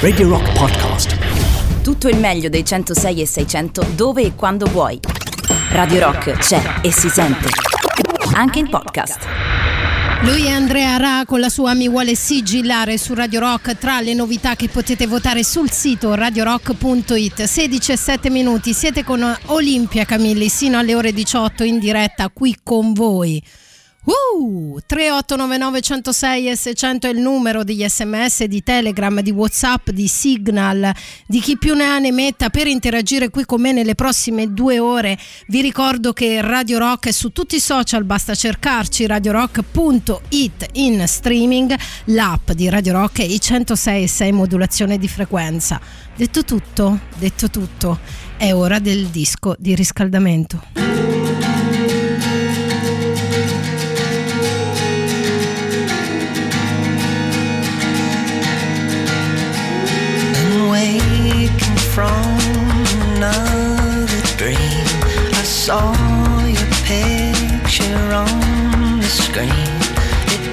Radio Rock Podcast. Tutto il meglio dei 106 e 600 dove e quando vuoi. Radio Rock c'è e si sente. Anche in podcast. Lui è Andrea Ra con la sua Mi vuole sigillare su Radio Rock tra le novità che potete votare sul sito radiorock.it. 16 e 7 minuti, siete con Olimpia Camilli sino alle ore 18 in diretta qui con voi. Uh, 3899 106 e 600 è il numero degli sms, di Telegram, di Whatsapp, di Signal, di chi più ne ha ne metta per interagire qui con me nelle prossime due ore. Vi ricordo che Radio Rock è su tutti i social, basta cercarci radiorock.it in streaming, l'app di Radio Rock e i 106 e 6 modulazione di frequenza. Detto tutto, detto tutto, è ora del disco di riscaldamento. From another dream. I saw your picture on the screen. It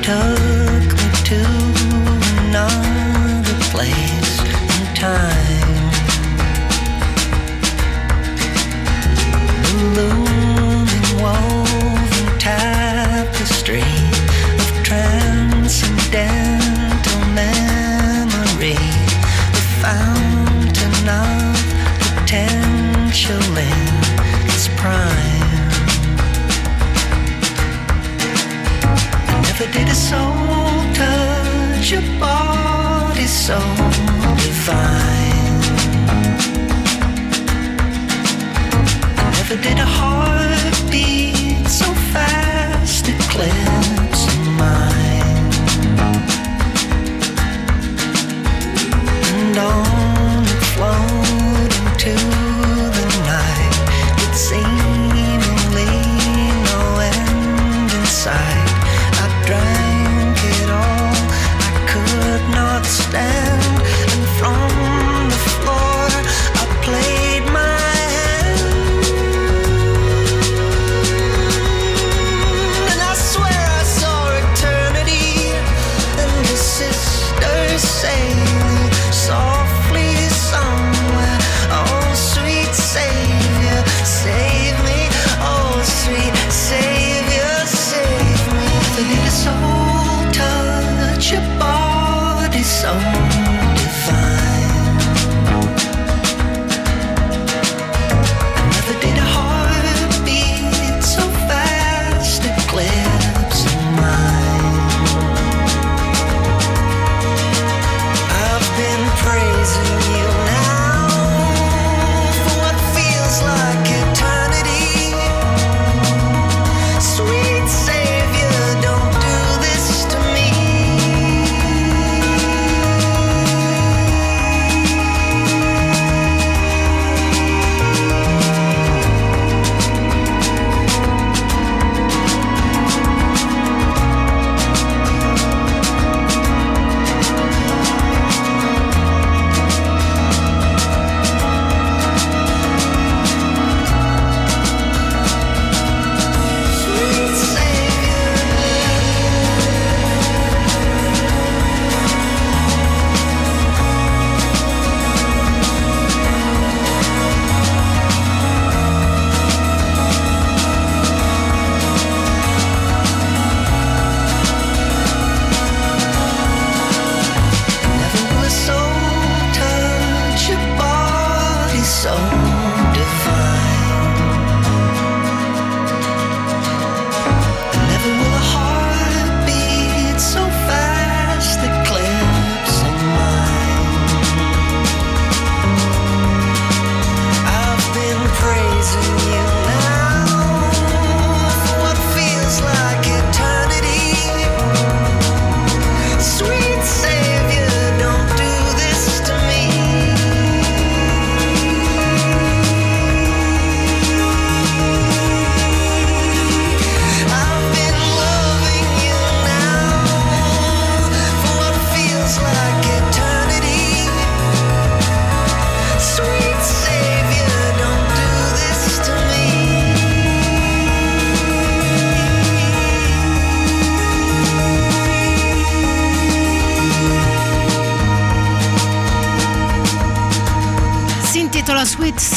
Did a soul touch your body so divine. I never did a heartbeat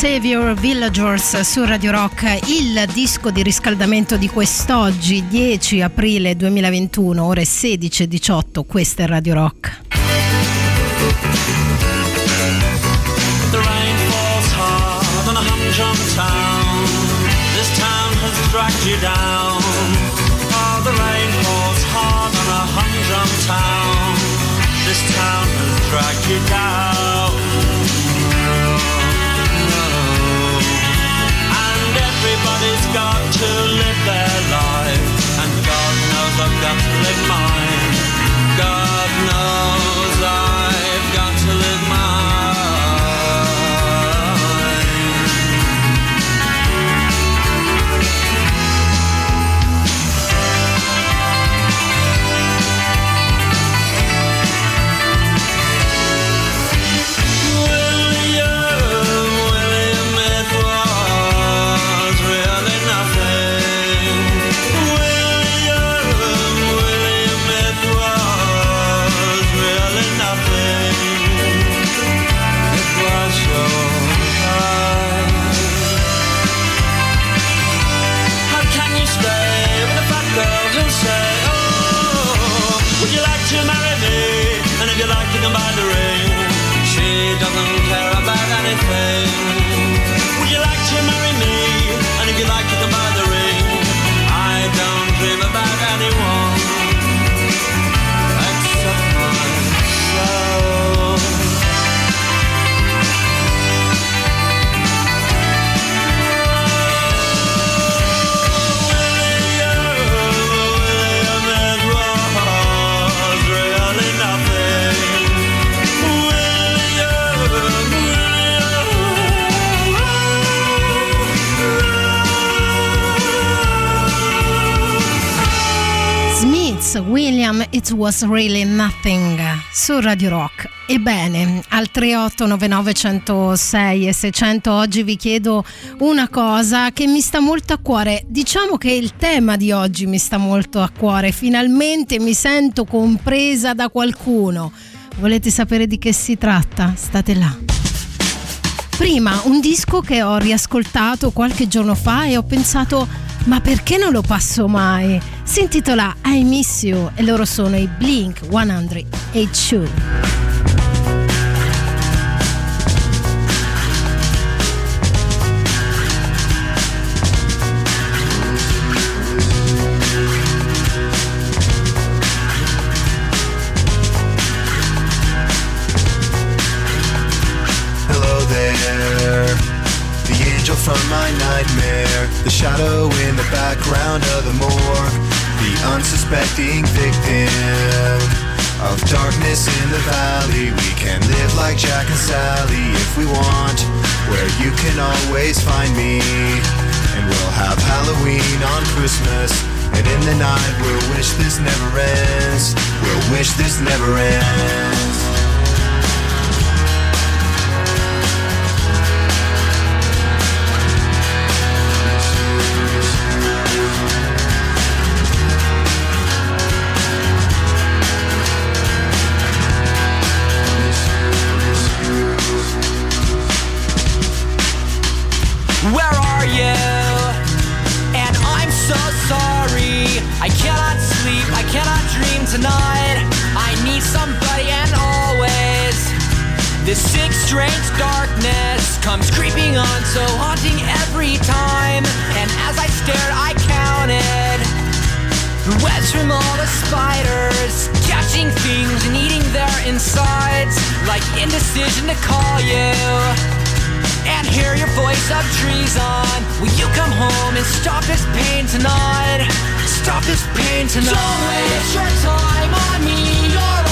Savior Villagers su Radio Rock, il disco di riscaldamento di quest'oggi, 10 aprile 2021, ore 16 e 18, questa è Radio Rock. Dragged you down. Really Nothing su Radio Rock. Ebbene, al 3899 106 e 600 oggi vi chiedo una cosa che mi sta molto a cuore. Diciamo che il tema di oggi mi sta molto a cuore. Finalmente mi sento compresa da qualcuno. Volete sapere di che si tratta? State là. Prima un disco che ho riascoltato qualche giorno fa e ho pensato ma perché non lo passo mai? Si intitola I Miss You e loro sono i Blink 182. Angel from my nightmare, the shadow in the background of the moor, the unsuspecting victim of darkness in the valley. We can live like Jack and Sally if we want, where you can always find me. And we'll have Halloween on Christmas. And in the night, we'll wish this never ends. We'll wish this never ends. Tonight. I need somebody and always. This sick, strange darkness comes creeping on, so haunting every time. And as I stared, I counted the webs from all the spiders, catching things and eating their insides, like indecision to call you and hear your voice of treason. Will you come home and stop this pain tonight? Stop this pain tonight. Don't waste your time on me. You're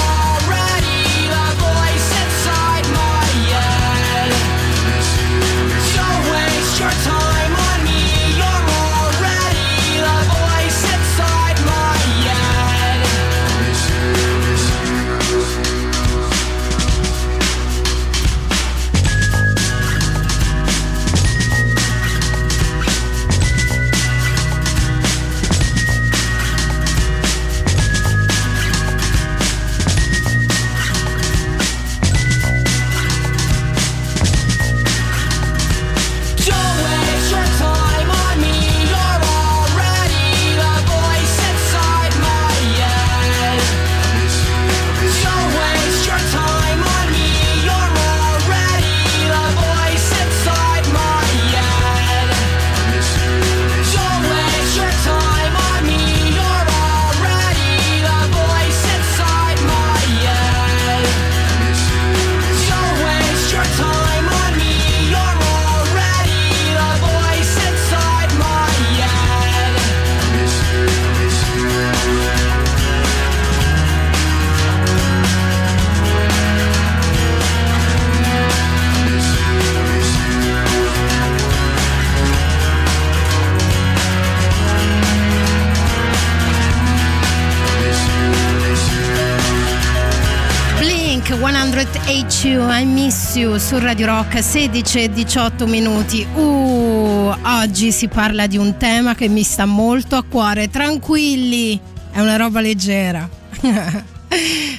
Miss You, I Miss You su Radio Rock 16 e 18 minuti. Uh, oggi si parla di un tema che mi sta molto a cuore. Tranquilli, è una roba leggera.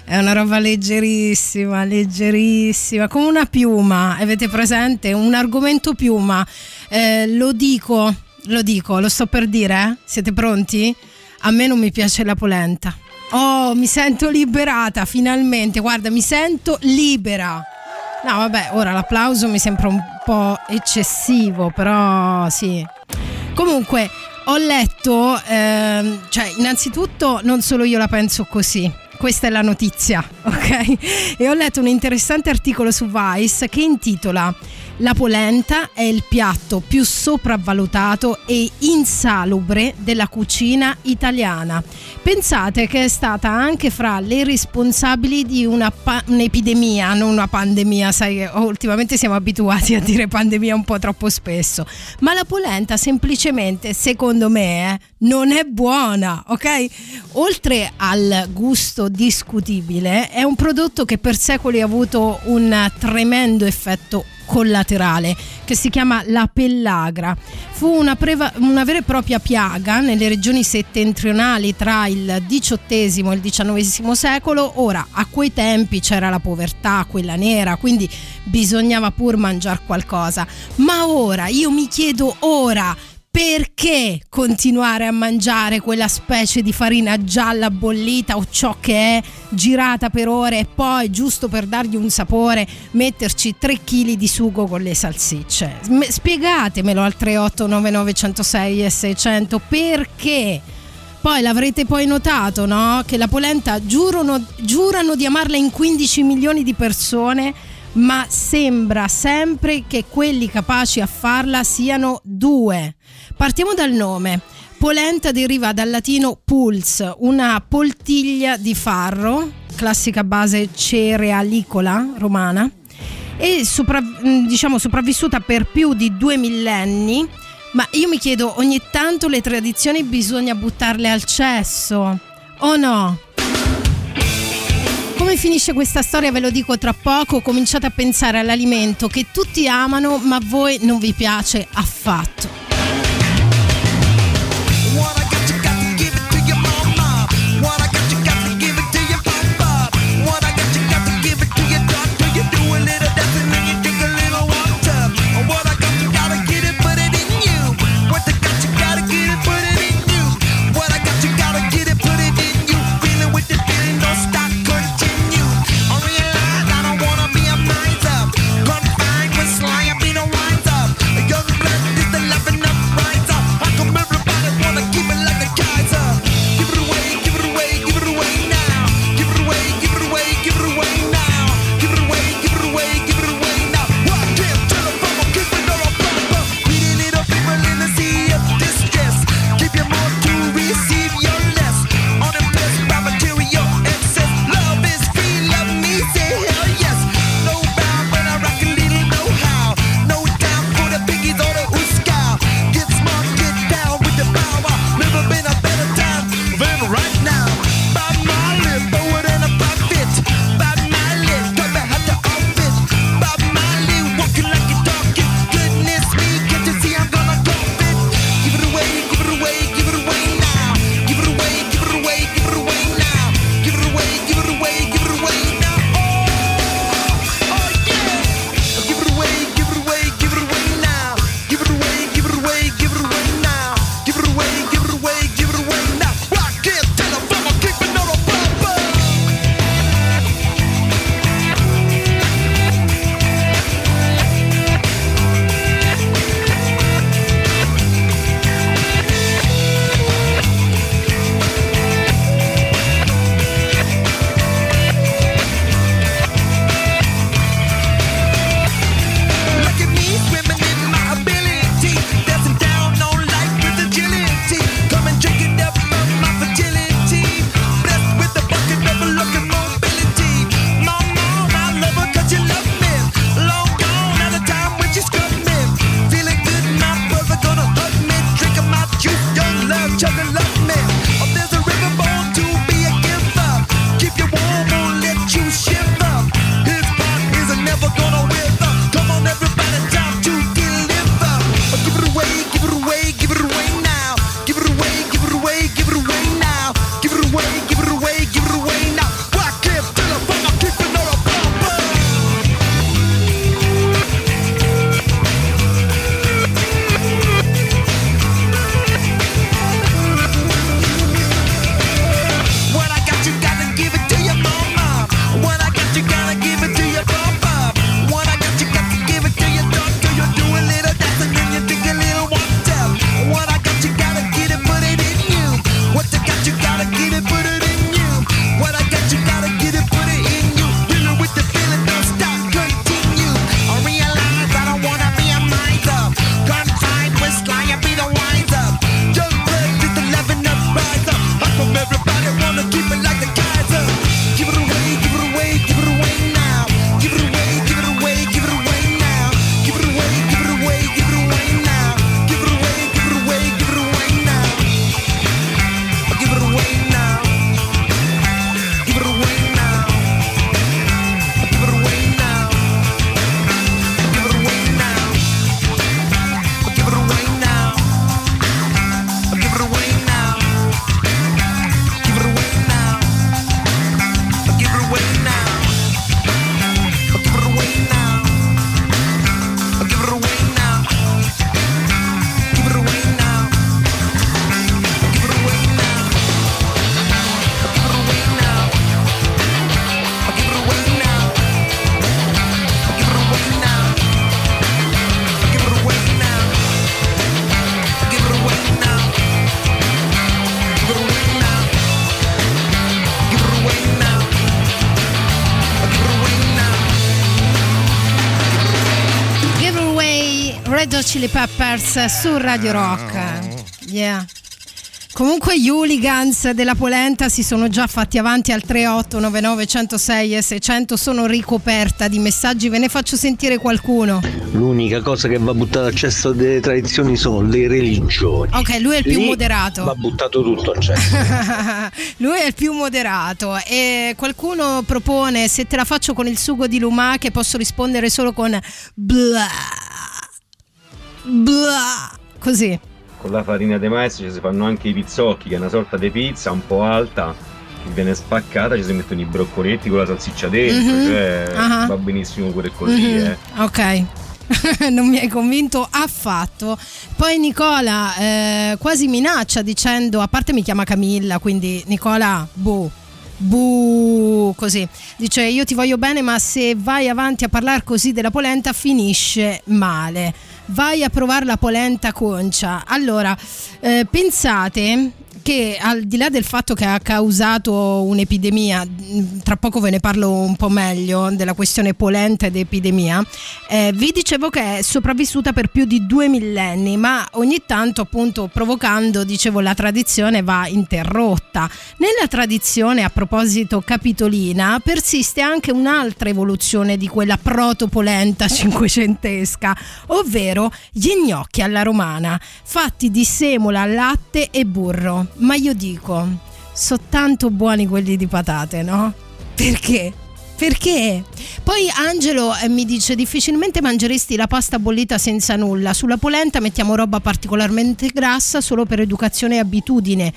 È una roba leggerissima, leggerissima, come una piuma. Avete presente? Un argomento piuma. Eh, lo dico, lo dico, lo sto per dire. Eh? Siete pronti? A me non mi piace la polenta. Oh, mi sento liberata finalmente. Guarda, mi sento libera. No, vabbè, ora l'applauso mi sembra un po' eccessivo, però sì. Comunque, ho letto, ehm, cioè, innanzitutto non solo io la penso così. Questa è la notizia, ok? E ho letto un interessante articolo su Vice che intitola La polenta è il piatto più sopravvalutato e insalubre della cucina italiana. Pensate che è stata anche fra le responsabili di una pa- un'epidemia, non una pandemia, sai che ultimamente siamo abituati a dire pandemia un po' troppo spesso, ma la polenta semplicemente, secondo me, eh, non è buona, ok? Oltre al gusto discutibile, è un prodotto che per secoli ha avuto un tremendo effetto collaterale che si chiama la pellagra. Fu una, preva- una, vera e propria piaga nelle regioni settentrionali tra il XVIII e il XIX secolo. Ora, a quei tempi c'era la povertà, quella nera, quindi bisognava pur mangiare qualcosa. Ma ora, io mi chiedo ora, perché continuare a mangiare quella specie di farina gialla bollita o ciò che è girata per ore e poi giusto per dargli un sapore metterci 3 kg di sugo con le salsicce? Spiegatemelo al 3899 106 e 600 perché? Poi l'avrete poi notato no? che la polenta giurano, giurano di amarla in 15 milioni di persone ma sembra sempre che quelli capaci a farla siano due Partiamo dal nome. Polenta deriva dal latino puls, una poltiglia di farro, classica base cerealicola romana, e sopra, diciamo, sopravvissuta per più di due millenni. Ma io mi chiedo, ogni tanto le tradizioni bisogna buttarle al cesso, o no? Come finisce questa storia ve lo dico tra poco, cominciate a pensare all'alimento che tutti amano ma a voi non vi piace affatto. Red Hot Chili Peppers su Radio Rock. Yeah. Comunque gli hooligans della polenta si sono già fatti avanti al 3899 106 e 600, sono ricoperta di messaggi, ve ne faccio sentire qualcuno. L'unica cosa che va buttata al cesso delle tradizioni sono le religioni. Ok, lui è il più Lì moderato. Va buttato tutto al cesso. Lui è il più moderato e qualcuno propone se te la faccio con il sugo di lumache posso rispondere solo con bla bla così. Con la farina di mais ci si fanno anche i pizzocchi, che è una sorta di pizza un po' alta, che viene spaccata, ci si mettono i broccoletti con la salsiccia dentro, Mhm. cioè Ah. va benissimo pure così, Mhm. eh. Ok. non mi hai convinto affatto. Poi Nicola eh, quasi minaccia dicendo, a parte mi chiama Camilla, quindi Nicola, bu, bu, così. Dice io ti voglio bene, ma se vai avanti a parlare così della polenta finisce male. Vai a provare la polenta concia. Allora, eh, pensate che al di là del fatto che ha causato un'epidemia, tra poco ve ne parlo un po' meglio della questione polenta ed epidemia, eh, vi dicevo che è sopravvissuta per più di due millenni, ma ogni tanto appunto provocando, dicevo, la tradizione va interrotta. Nella tradizione, a proposito capitolina, persiste anche un'altra evoluzione di quella protopolenta cinquecentesca, ovvero gli gnocchi alla romana, fatti di semola, latte e burro. Ma io dico, sono tanto buoni quelli di patate, no? Perché? Perché? Poi Angelo eh, mi dice difficilmente mangeresti la pasta bollita senza nulla. Sulla polenta mettiamo roba particolarmente grassa solo per educazione e abitudine.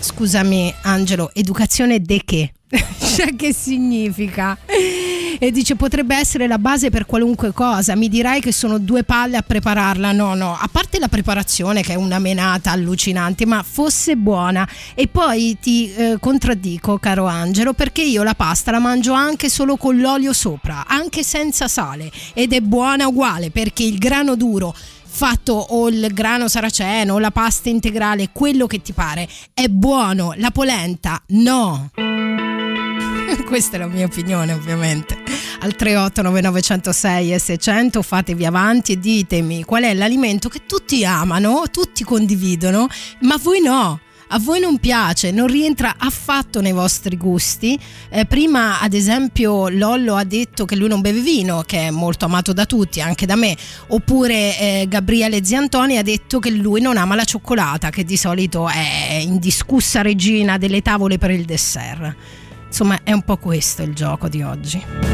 Scusami Angelo, educazione de che? cioè che significa? E dice potrebbe essere la base per qualunque cosa, mi dirai che sono due palle a prepararla, no no, a parte la preparazione che è una menata allucinante, ma fosse buona. E poi ti eh, contraddico caro Angelo perché io la pasta la mangio anche solo con l'olio sopra, anche senza sale. Ed è buona uguale perché il grano duro fatto o il grano saraceno o la pasta integrale, quello che ti pare, è buono, la polenta no. Questa è la mia opinione ovviamente. Al 3899106 e 600 fatevi avanti e ditemi qual è l'alimento che tutti amano, tutti condividono, ma voi no. A voi non piace, non rientra affatto nei vostri gusti. Eh, prima, ad esempio, Lollo ha detto che lui non beve vino, che è molto amato da tutti, anche da me. Oppure eh, Gabriele Ziantoni ha detto che lui non ama la cioccolata, che di solito è indiscussa regina delle tavole per il dessert. Insomma, è un po' questo il gioco di oggi.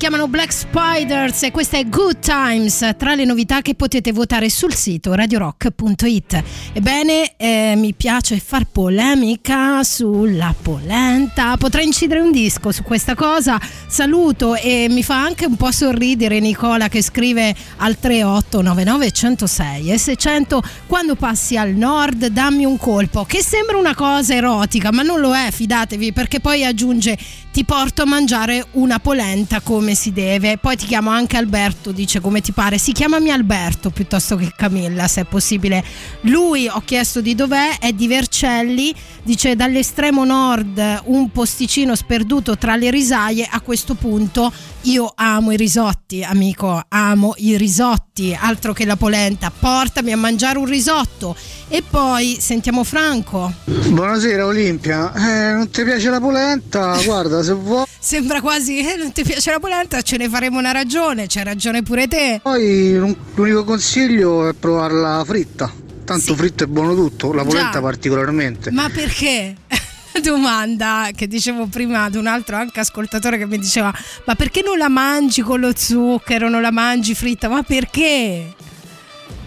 Chiamano Black Spiders e questa è Good Times, tra le novità che potete votare sul sito radiorock.it. Ebbene, eh, mi piace far polemica sulla polenta, potrei incidere un disco su questa cosa. Saluto e mi fa anche un po' sorridere Nicola che scrive al 3899 106 e 600 quando passi al nord dammi un colpo, che sembra una cosa erotica, ma non lo è, fidatevi, perché poi aggiunge ti porto a mangiare una polenta come si deve. Poi ti chiamo anche Alberto, dice come ti pare. Si chiamami Alberto piuttosto che Camilla, se è possibile. Lui, ho chiesto di dov'è, è di Vercelli, dice dall'estremo nord un posticino sperduto tra le risaie. A questo punto io amo i risotti, amico, amo i risotti, altro che la polenta. Portami a mangiare un risotto. E poi sentiamo Franco. Buonasera Olimpia, eh, non ti piace la polenta? Guarda, se vuoi... Sembra quasi, eh, non ti piace la polenta, ce ne faremo una ragione, c'hai ragione pure te. Poi l'unico consiglio è provarla fritta. Tanto Sì. fritto è buono tutto, la polenta Già. particolarmente. Ma perché? Domanda che dicevo prima ad un altro anche ascoltatore che mi diceva: Ma perché non la mangi con lo zucchero? Non la mangi fritta? Ma perché?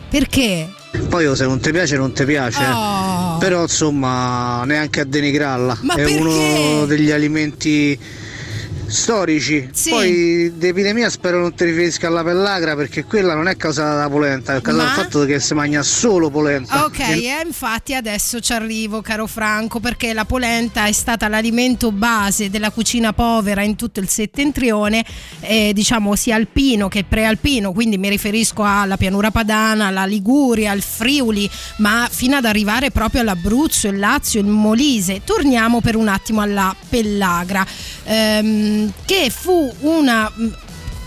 Perché? Poi oh, se non ti piace non ti piace. Oh. Però insomma neanche a denigrarla. Ma è perché? uno degli alimenti storici. Sì. Poi di epidemia spero non ti riferisca alla pellagra perché quella non è causata da polenta, è causata Ma? dal fatto che si mangia solo polenta. Ok, eh, infatti adesso ci arrivo, caro Franco, perché la polenta è stata l'alimento base della cucina povera in tutto il settentrione, eh, diciamo sia alpino che prealpino, quindi mi riferisco alla pianura padana, alla Liguria, al Friuli, ma fino ad arrivare proprio all'Abruzzo, il Lazio, il Molise. Torniamo per un attimo alla pellagra, ehm, che fu una mm,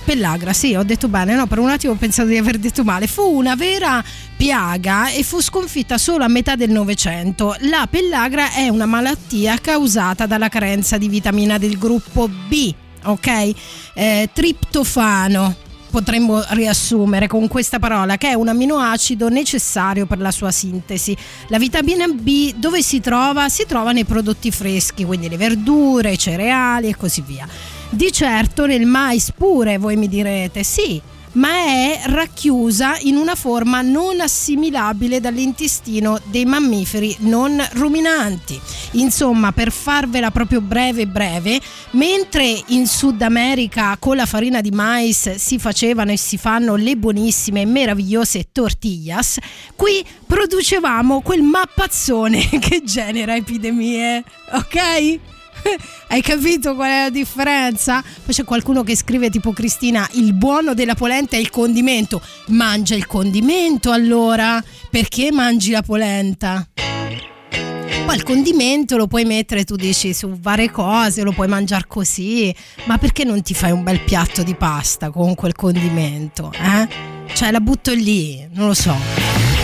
Pellagra, sì, ho detto bene, no, per un attimo ho pensato di aver detto male. Fu una vera piaga e fu sconfitta solo a metà del Novecento. La pellagra è una malattia causata dalla carenza di vitamina del gruppo B, ok? Eh, triptofano. Potremmo riassumere con questa parola che è un amminoacido necessario per la sua sintesi. La vitamina B dove si trova? Si trova nei prodotti freschi, quindi le verdure, i cereali e così via. Di certo nel mais pure, voi mi direte, sì, ma è racchiusa in una forma non assimilabile dall'intestino dei mammiferi non ruminanti. Insomma, per farvela proprio breve breve, mentre in Sud America con la farina di mais si facevano e si fanno le buonissime e meravigliose tortillas, qui producevamo quel mappazzone che genera epidemie, ok? Hai capito qual è la differenza? Poi c'è qualcuno che scrive tipo Cristina, il buono della polenta è il condimento. Mangia il condimento allora, perché mangi la polenta? Poi il condimento lo puoi mettere, tu dici, su varie cose, lo puoi mangiare così, ma perché non ti fai un bel piatto di pasta con quel condimento? Eh? Cioè la butto lì, non lo so.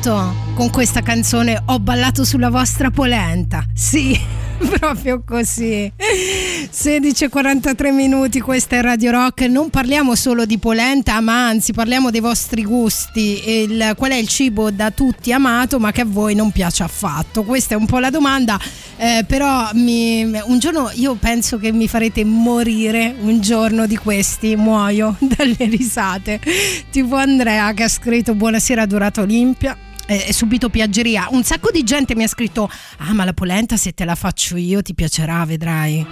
Fatto con questa canzone? Ho ballato sulla vostra polenta. Sì, proprio così. 16:43 minuti, questa è Radio Rock. Non parliamo solo di polenta, ma anzi parliamo dei vostri gusti. Il, qual è il cibo da tutti amato, ma che a voi non piace affatto? Questa è un po' la domanda. Eh, però mi, un giorno io penso che mi farete morire un giorno di questi, muoio dalle risate. Tipo Andrea che ha scritto Buonasera Dorata Olimpia e subito piaggeria. Un sacco di gente mi ha scritto: Ah, ma la polenta se te la faccio io ti piacerà, vedrai.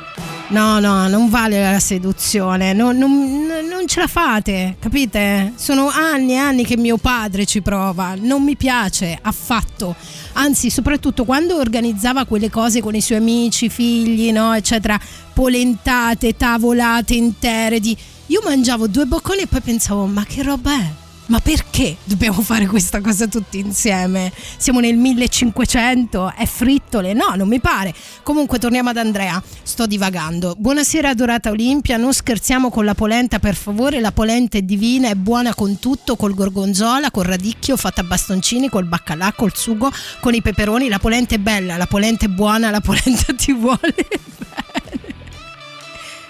No, no, non vale la seduzione, non, non, non ce la fate, capite? Sono anni e anni che mio padre ci prova, non mi piace affatto. Anzi, soprattutto quando organizzava quelle cose con i suoi amici, figli, no, eccetera, polentate, tavolate intere di... Io mangiavo due bocconi e poi pensavo, ma che roba è? Ma perché dobbiamo fare questa cosa tutti insieme? Siamo nel 1500, è frittole? No, non mi pare. Comunque torniamo ad Andrea, sto divagando. Buonasera adorata Olimpia, non scherziamo con la polenta per favore, la polenta è divina, è buona con tutto, col gorgonzola, col radicchio, fatta a bastoncini, col baccalà, col sugo, con i peperoni, la polenta è bella, la polenta è buona, la polenta ti vuole bene.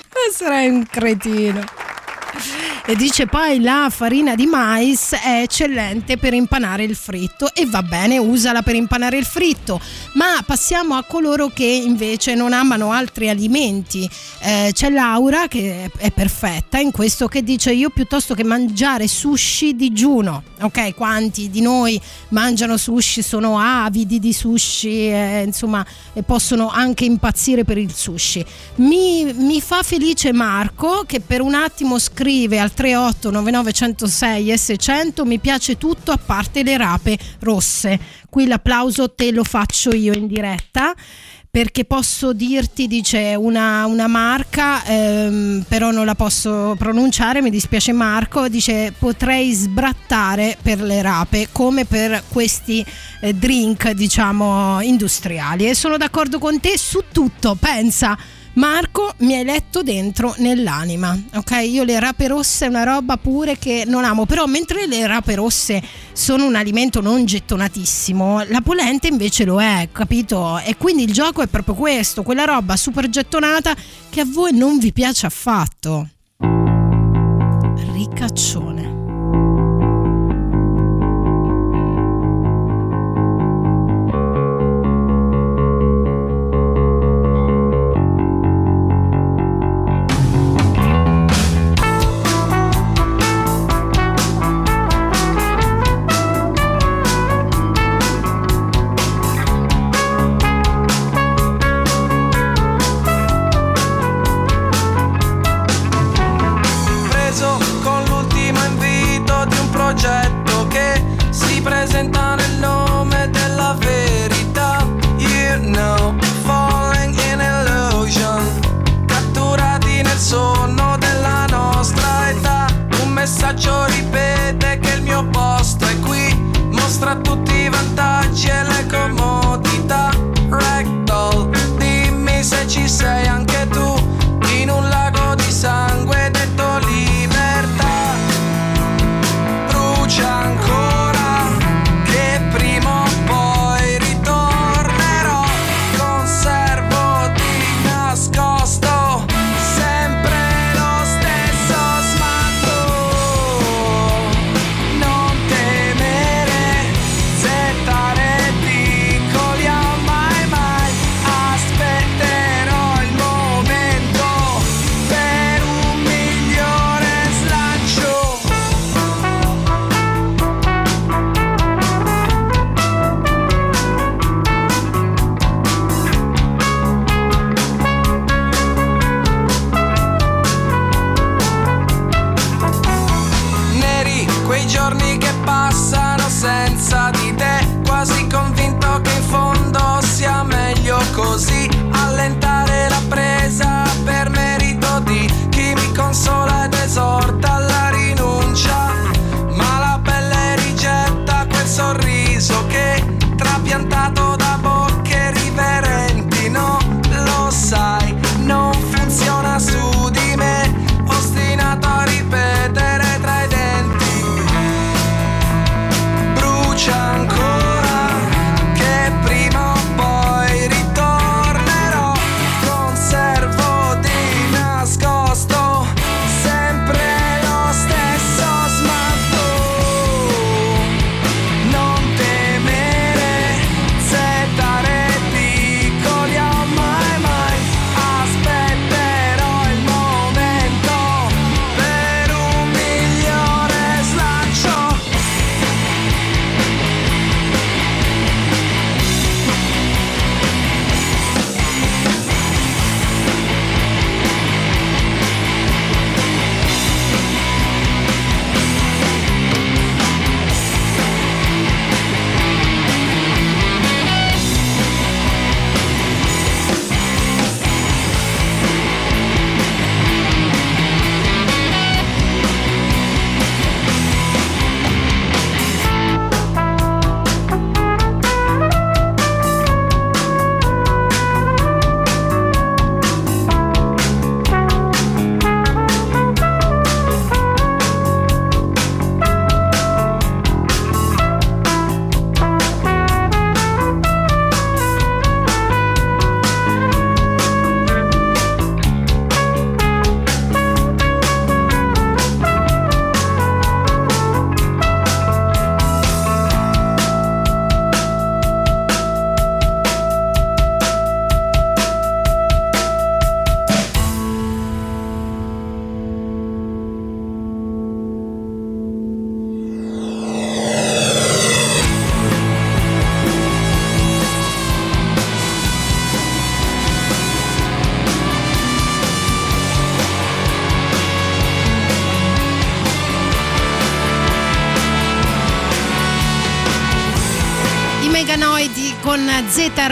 Ma sarai un cretino. E dice poi la farina di mais è eccellente per impanare il fritto e va bene, usala per impanare il fritto. Ma passiamo a coloro che invece non amano altri alimenti. Eh, c'è Laura che è perfetta in questo che dice io piuttosto che mangiare sushi digiuno. Ok, quanti di noi mangiano sushi, sono avidi di sushi, eh, insomma, e possono anche impazzire per il sushi. Mi, mi fa felice Marco che per un attimo scrive al 38 99 106 S100 mi piace tutto a parte le rape rosse. Qui l'applauso te lo faccio io in diretta perché posso dirti, dice una, una marca, ehm, però non la posso pronunciare, mi dispiace Marco, dice potrei sbrattare per le rape come per questi eh, drink diciamo industriali e sono d'accordo con te su tutto, pensa Marco mi hai letto dentro nell'anima, ok? Io le rape rosse è una roba pure che non amo, però mentre le rape rosse sono un alimento non gettonatissimo, la polenta invece lo è, capito? E quindi il gioco è proprio questo, quella roba super gettonata che a voi non vi piace affatto. Ricaccione.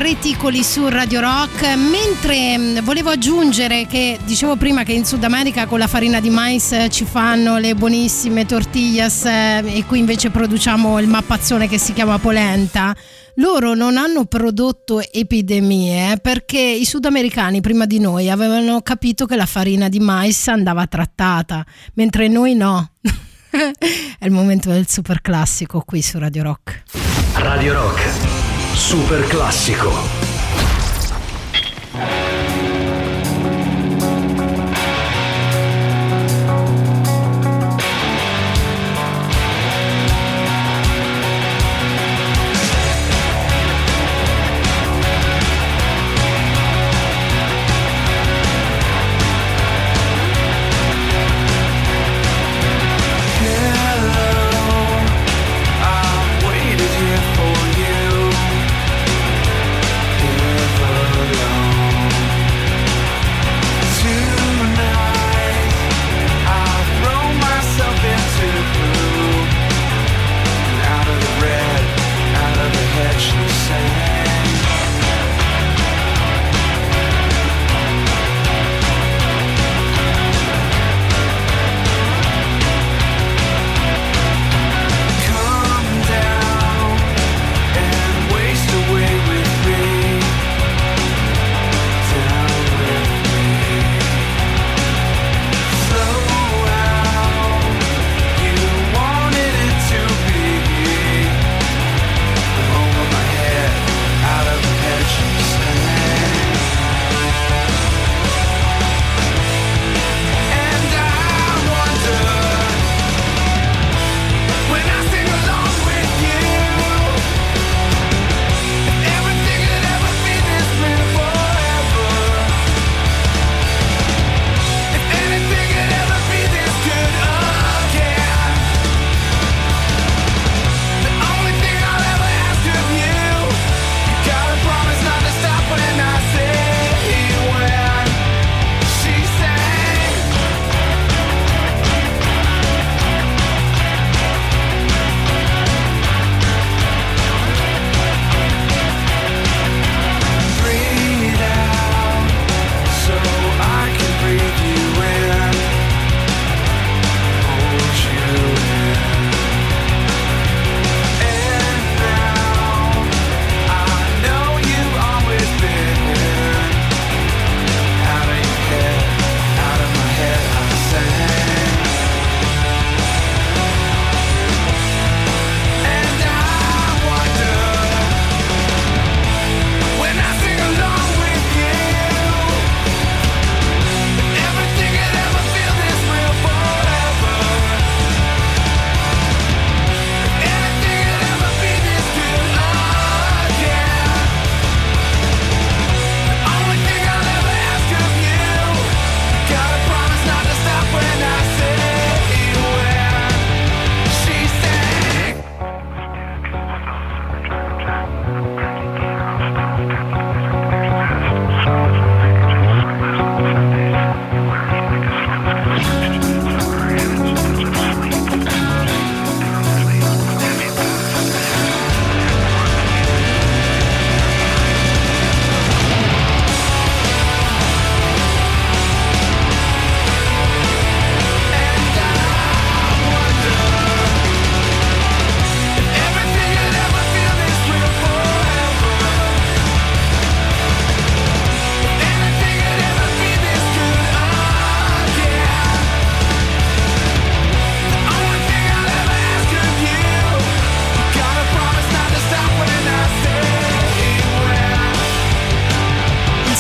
Reticoli su Radio Rock. Mentre mh, volevo aggiungere che dicevo prima che in Sud America con la farina di mais eh, ci fanno le buonissime tortillas eh, e qui invece produciamo il mappazzone che si chiama polenta. Loro non hanno prodotto epidemie perché i sudamericani prima di noi avevano capito che la farina di mais andava trattata, mentre noi no. È il momento del super classico qui su Radio Rock. Radio Rock. Super classico.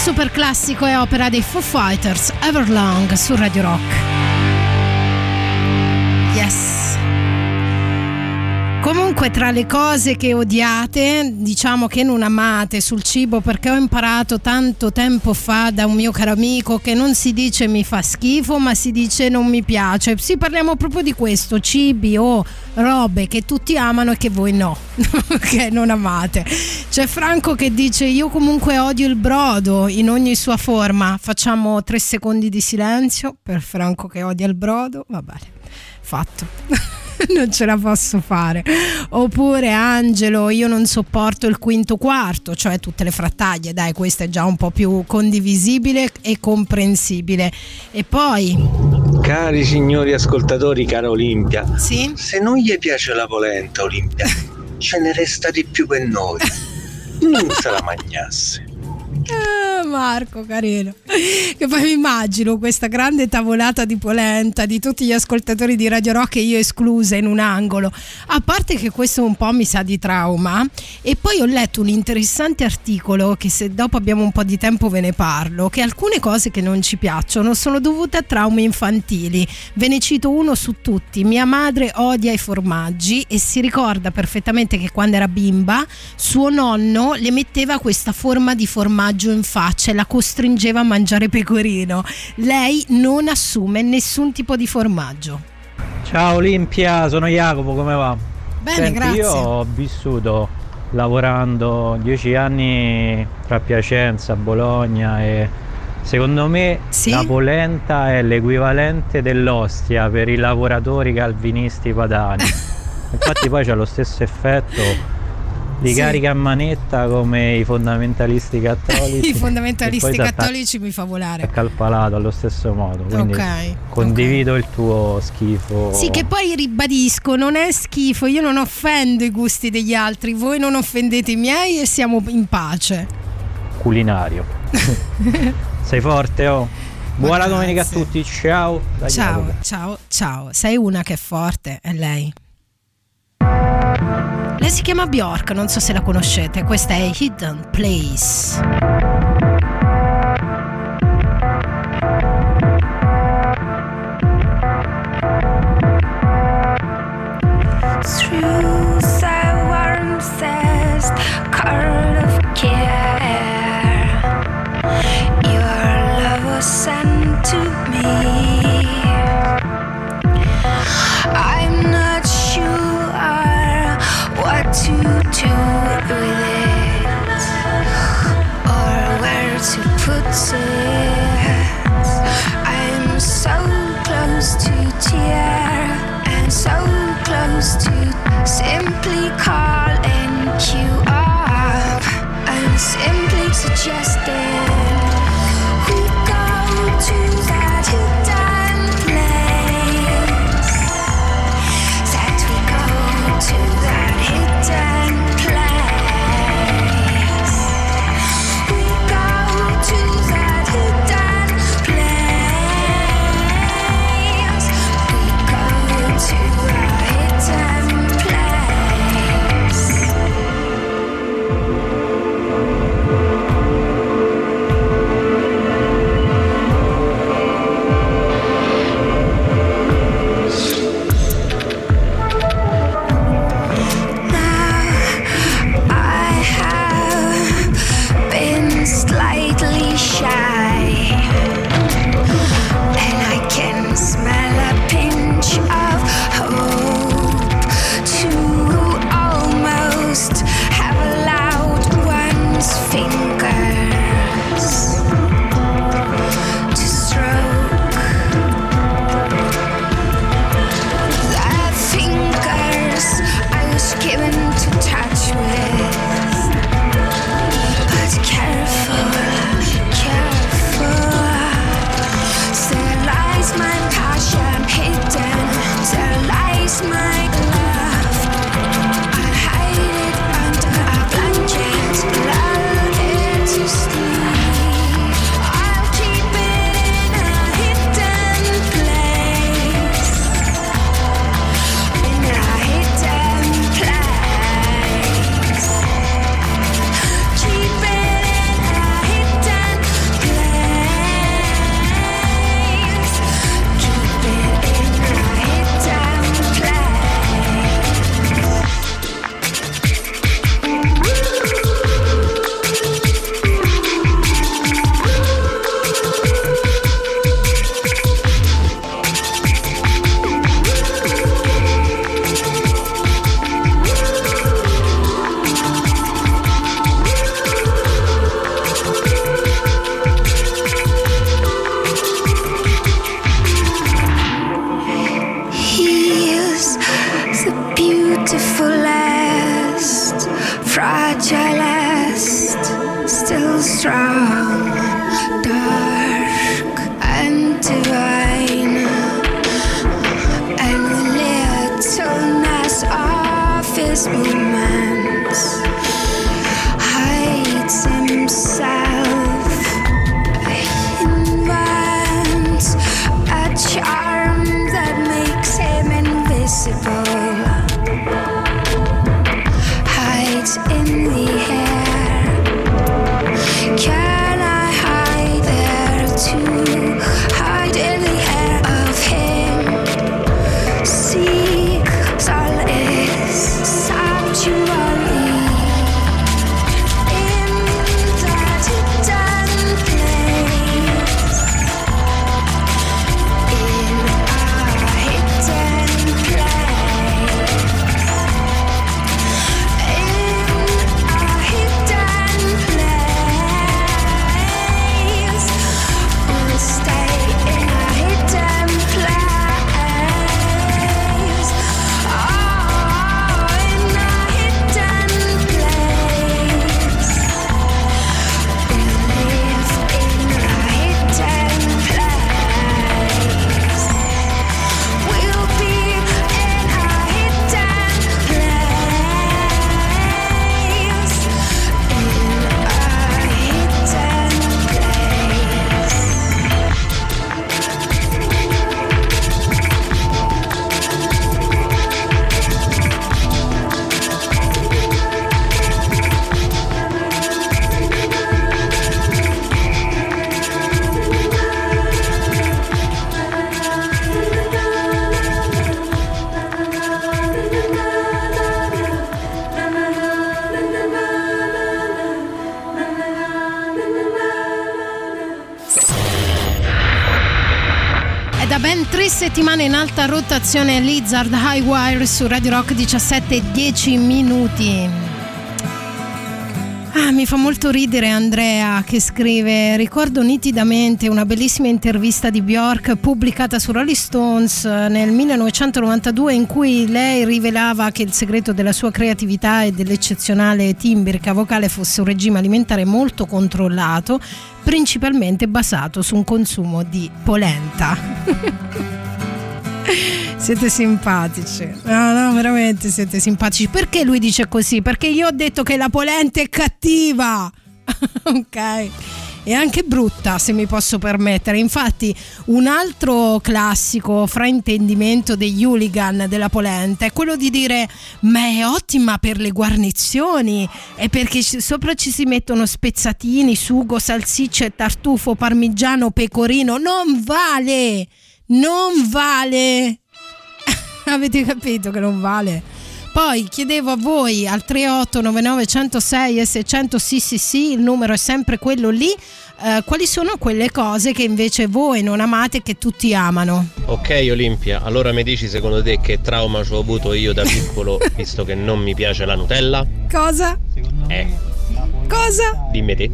Super classico e opera dei Foo Fighters, Everlong su Radio Rock. Comunque tra le cose che odiate, diciamo che non amate sul cibo perché ho imparato tanto tempo fa da un mio caro amico che non si dice mi fa schifo ma si dice non mi piace. Sì, parliamo proprio di questo, cibi o robe che tutti amano e che voi no, che non amate. C'è Franco che dice io comunque odio il brodo in ogni sua forma. Facciamo tre secondi di silenzio per Franco che odia il brodo. Va bene, fatto. non ce la posso fare. Oppure Angelo, io non sopporto il quinto quarto, cioè tutte le frattaglie, dai, questo è già un po' più condivisibile e comprensibile. E poi, Cari signori ascoltatori, cara Olimpia, sì? se non gli piace la polenta, Olimpia, ce ne resta di più per noi. Non se la magnasse. Ah, Marco, carino. Che poi mi immagino questa grande tavolata di polenta di tutti gli ascoltatori di Radio Rock e io esclusa in un angolo. A parte che questo un po' mi sa di trauma. E poi ho letto un interessante articolo che se dopo abbiamo un po' di tempo ve ne parlo, che alcune cose che non ci piacciono sono dovute a traumi infantili. Ve ne cito uno su tutti. Mia madre odia i formaggi e si ricorda perfettamente che quando era bimba suo nonno le metteva questa forma di formaggio in faccia e la costringeva a mangiare pecorino. Lei non assume nessun tipo di formaggio. Ciao Olimpia, sono Jacopo, come va? Bene, Senti, grazie. Io ho vissuto lavorando dieci anni tra Piacenza, Bologna e secondo me la polenta è l'equivalente dell'ostia per i lavoratori calvinisti padani. Infatti poi c'è lo stesso effetto li Sì. carica a manetta come i fondamentalisti cattolici I fondamentalisti cattolici mi fa volare. attacca al palato allo stesso modo quindi Ok, condivido il tuo schifo Sì, che poi ribadisco, non è schifo, io non offendo i gusti degli altri, voi non offendete i miei e siamo in pace. culinario sei forte oh buona domenica a tutti ciao da Ciao, ciao, ciao. Sei una che è forte, è lei. Lei si chiama Bjork, non so se la conoscete, questa è Hidden Place. This romance hides. Alta rotazione Lizard High Wire su Radio Rock 17 10 minuti. Ah, mi fa molto ridere Andrea che scrive: Ricordo nitidamente una bellissima intervista di Bjork pubblicata su Rolling Stones eh, nel 1992 in cui lei rivelava che il segreto della sua creatività e dell'eccezionale timbrica vocale fosse un regime alimentare molto controllato, principalmente basato su un consumo di polenta. Siete simpatici. No, no, veramente siete simpatici. Perché lui dice così? Perché io ho detto che la polenta è cattiva. ok. E anche brutta, se mi posso permettere. Infatti, un altro classico fraintendimento degli hooligan della polenta è quello di dire: Ma è ottima per le guarnizioni, è perché sopra ci si mettono spezzatini, sugo, salsicce, tartufo, parmigiano, pecorino. Non vale! Non vale! Avete capito che non vale? Poi chiedevo a voi al 3899 106 e 600 sì sì sì, il numero è sempre quello lì. Eh, quali sono quelle cose che invece voi non amate e che tutti amano? Ok Olimpia, allora mi dici secondo te che trauma ci ho avuto io da piccolo visto che non mi piace la Nutella? Cosa? Eh, Cosa? dimmi te.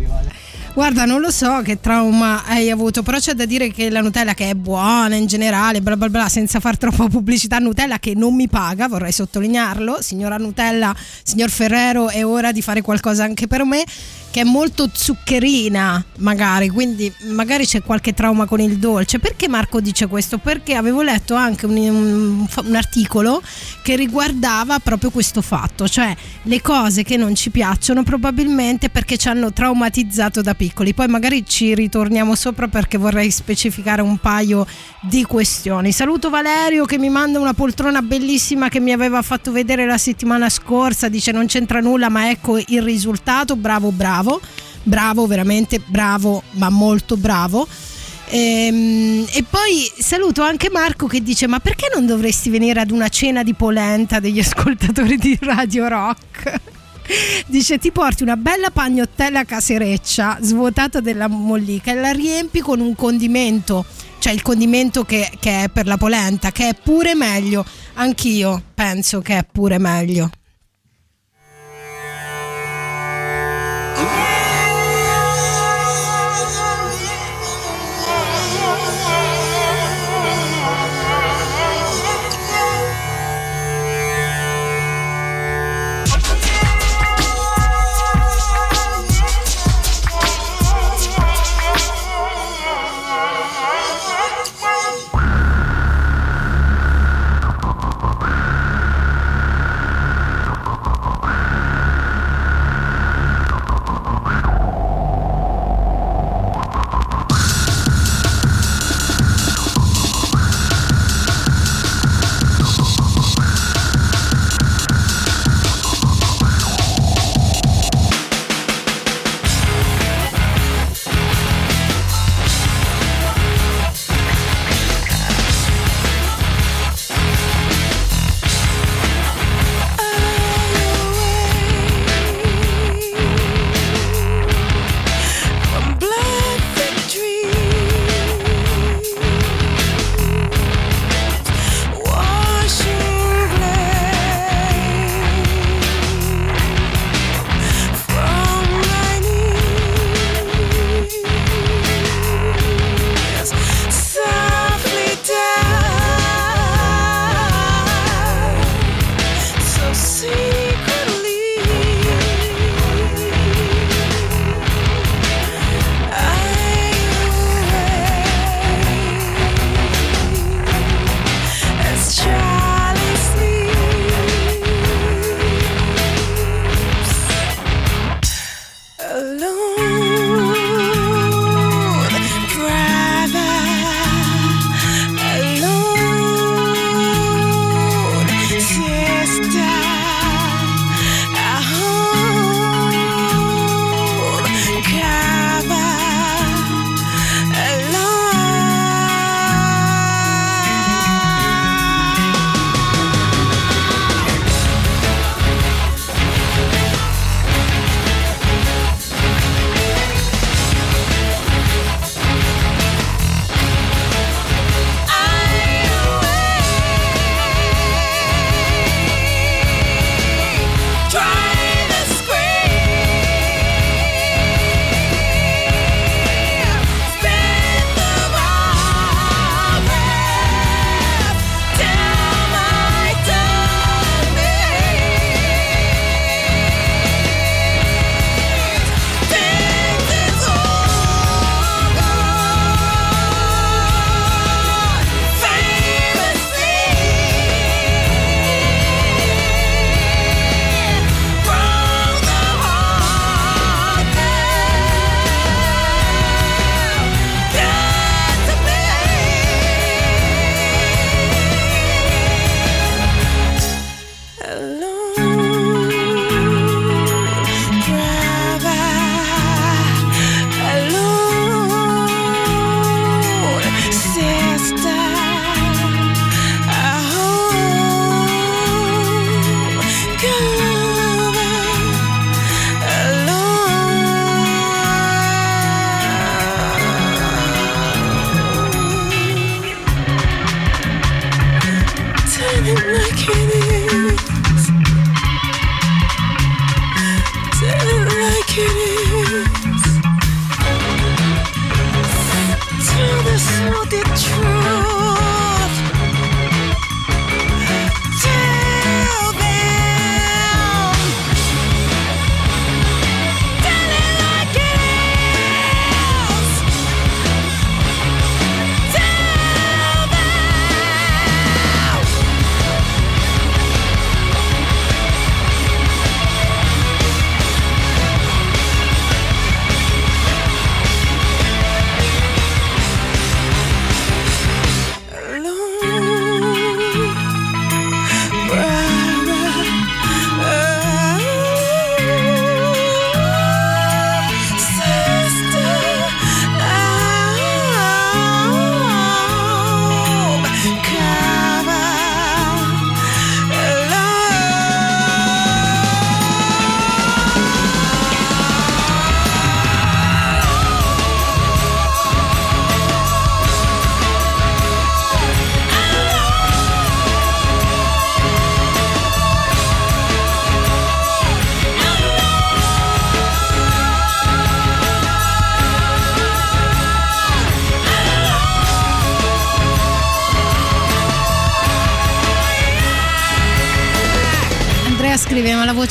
Guarda, non lo so che trauma hai avuto, però c'è da dire che la Nutella che è buona in generale, bla bla bla, senza far troppa pubblicità, Nutella che non mi paga, vorrei sottolinearlo, signora Nutella, signor Ferrero, è ora di fare qualcosa anche per me, che è molto zuccherina magari, quindi magari c'è qualche trauma con il dolce. Perché Marco dice questo? Perché avevo letto anche un, un, un articolo che riguardava proprio questo fatto, cioè le cose che non ci piacciono probabilmente perché ci hanno traumatizzato da piccoli. Poi magari ci ritorniamo sopra perché vorrei specificare un paio di questioni. Saluto Valerio che mi manda una poltrona bellissima che mi aveva fatto vedere la settimana scorsa, dice non c'entra nulla ma ecco il risultato, bravo bravo, bravo veramente bravo ma molto bravo. Ehm, E, poi saluto anche Marco che dice: Ma perché non dovresti venire ad una cena di polenta degli ascoltatori di Radio Rock? Dice: Ti porti una bella pagnottella casereccia svuotata della mollica e la riempi con un condimento, cioè il condimento che, che è per la polenta, che è pure meglio. Anch'io penso che è pure meglio.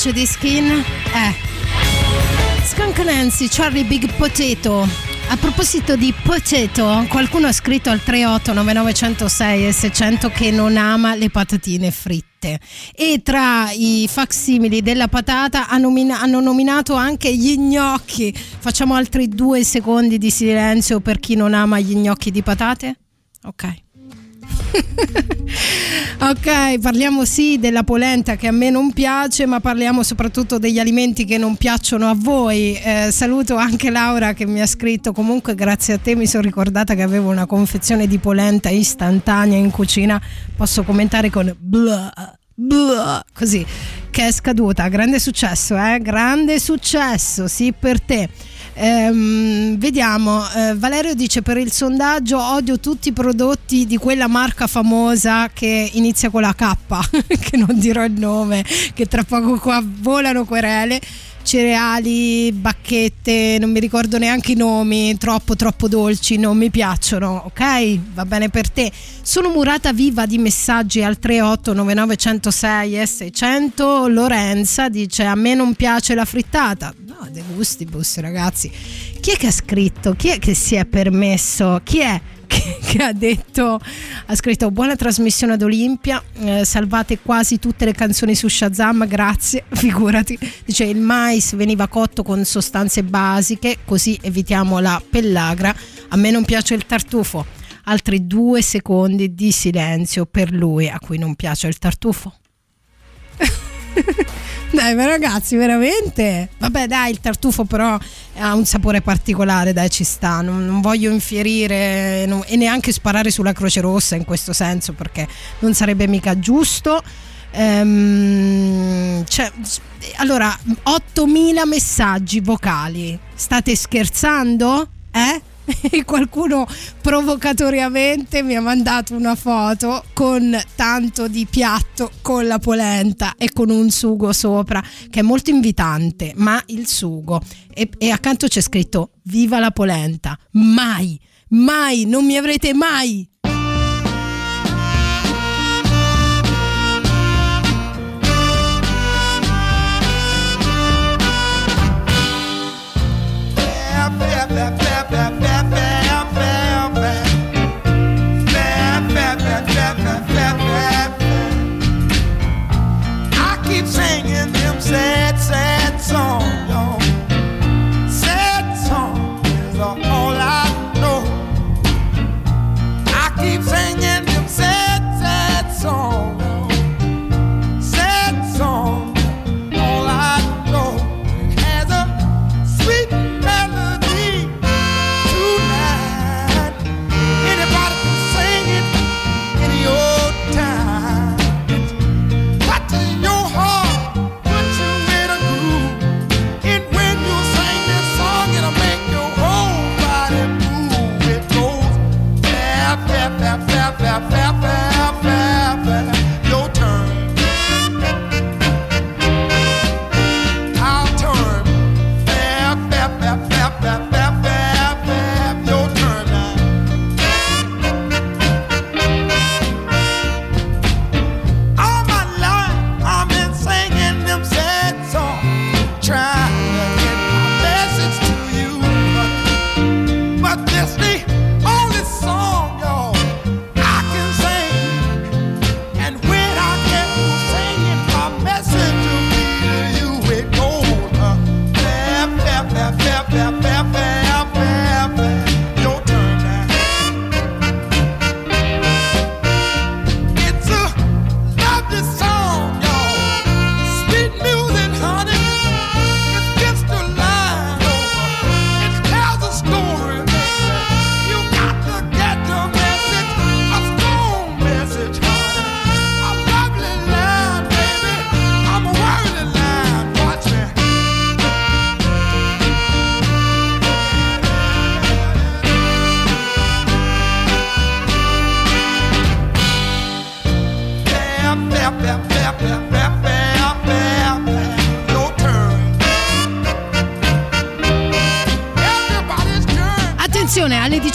Voce di Skin è Skunk Nancy, Charlie Big Potato a proposito di potato, qualcuno ha scritto al 389906 e 600 che non ama le patatine fritte. E tra i facsimili della patata hanno nominato anche gli gnocchi. Facciamo altri due secondi di silenzio per chi non ama gli gnocchi di patate? Ok. ok, parliamo sì della polenta che a me non piace, ma parliamo soprattutto degli alimenti che non piacciono a voi. Eh, saluto anche Laura che mi ha scritto. Comunque, grazie a te mi sono ricordata che avevo una confezione di polenta istantanea in cucina. Posso commentare con blah, blah, così che è scaduta. Grande successo, eh? Grande successo, sì, per te. Ehm, vediamo, eh, Valerio dice per il sondaggio odio tutti i prodotti di quella marca famosa che inizia con la K, che non dirò il nome, che tra poco qua volano querele. Cereali, bacchette, non mi ricordo neanche i nomi, troppo troppo dolci, non mi piacciono, ok? Va bene per te. Sono murata viva di messaggi al 38 9906 e 600. Lorenza dice a me non piace la frittata. No, de gustibus ragazzi. Chi è che ha scritto? Chi è che si è permesso? Chi è? Che- che ha detto ha scritto buona trasmissione ad Olimpia eh, salvate quasi tutte le canzoni su Shazam grazie figurati. Dice il mais veniva cotto con sostanze basiche così evitiamo la pellagra. A me non piace il tartufo. Altri due secondi di silenzio per lui a cui non piace il tartufo dai, ma ragazzi, veramente? Vabbè, dai, il tartufo però ha un sapore particolare, dai, ci sta. Non, non voglio infierire non- e neanche sparare sulla Croce Rossa in questo senso, perché non sarebbe mica giusto. Ehm, cioè, allora, 8000 messaggi vocali. State scherzando? Eh? E qualcuno provocatoriamente mi ha mandato una foto con tanto di piatto con la polenta e con un sugo sopra che è molto invitante, ma il sugo. E, e accanto c'è scritto viva la polenta, mai, mai, non mi avrete mai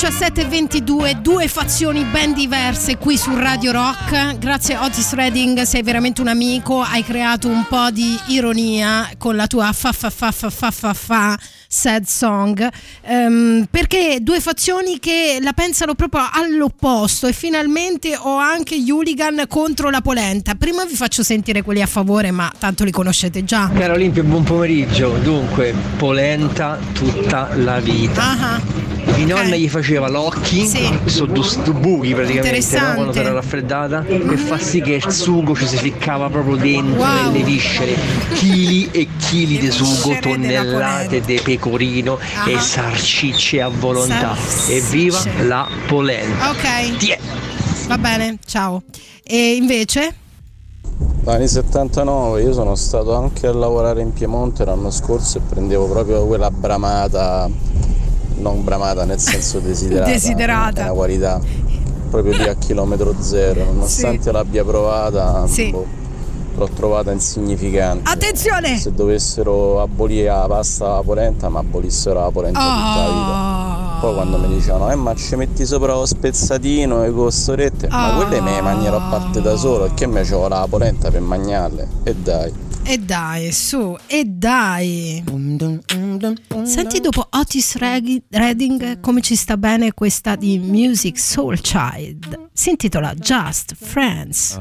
17.22, due fazioni ben diverse qui su Radio Rock. Grazie Otis Redding, sei veramente un amico, hai creato un po' di ironia con la tua fa fa fa fa fa fa fa sad song. Ehm, perché due fazioni che la pensano proprio all'opposto e finalmente ho anche gli hooligan contro la polenta. Prima vi faccio sentire quelli a favore, ma tanto li conoscete già. Caro Olimpio, buon pomeriggio. Dunque, polenta tutta la vita. Ah, Mia nonna gli faceva l'occhi, Sì. sono due buchi praticamente, no? Quando sarà raffreddata, e fa sì che il sugo ci si ficcava proprio dentro Wow. nelle viscere, chili e chili di sugo, tonnellate di pecorino Ah. e sarcicce a volontà. Evviva Salsicce. la polenta! Ok. Va bene, ciao. E invece? Anni 79, io sono stato anche a lavorare in Piemonte l'anno scorso e prendevo proprio quella bramata, non bramata nel senso desiderata, Desiderata. è una qualità proprio lì a chilometro zero, nonostante l'abbia provata, Sì. boh, l'ho trovata insignificante. Attenzione! Se dovessero abolire la pasta alla polenta, ma abolissero la polenta tutta la vita. Poi quando mi dicevano, eh ma ci metti sopra lo spezzatino e costorette, ma quelle me le mangerò a parte da solo, e che me c'ho la polenta per mangiarle. E dai. E dai, su, e dai. Senti dopo Otis Redding come ci sta bene questa di Music Soul Child. Si intitola Just Friends.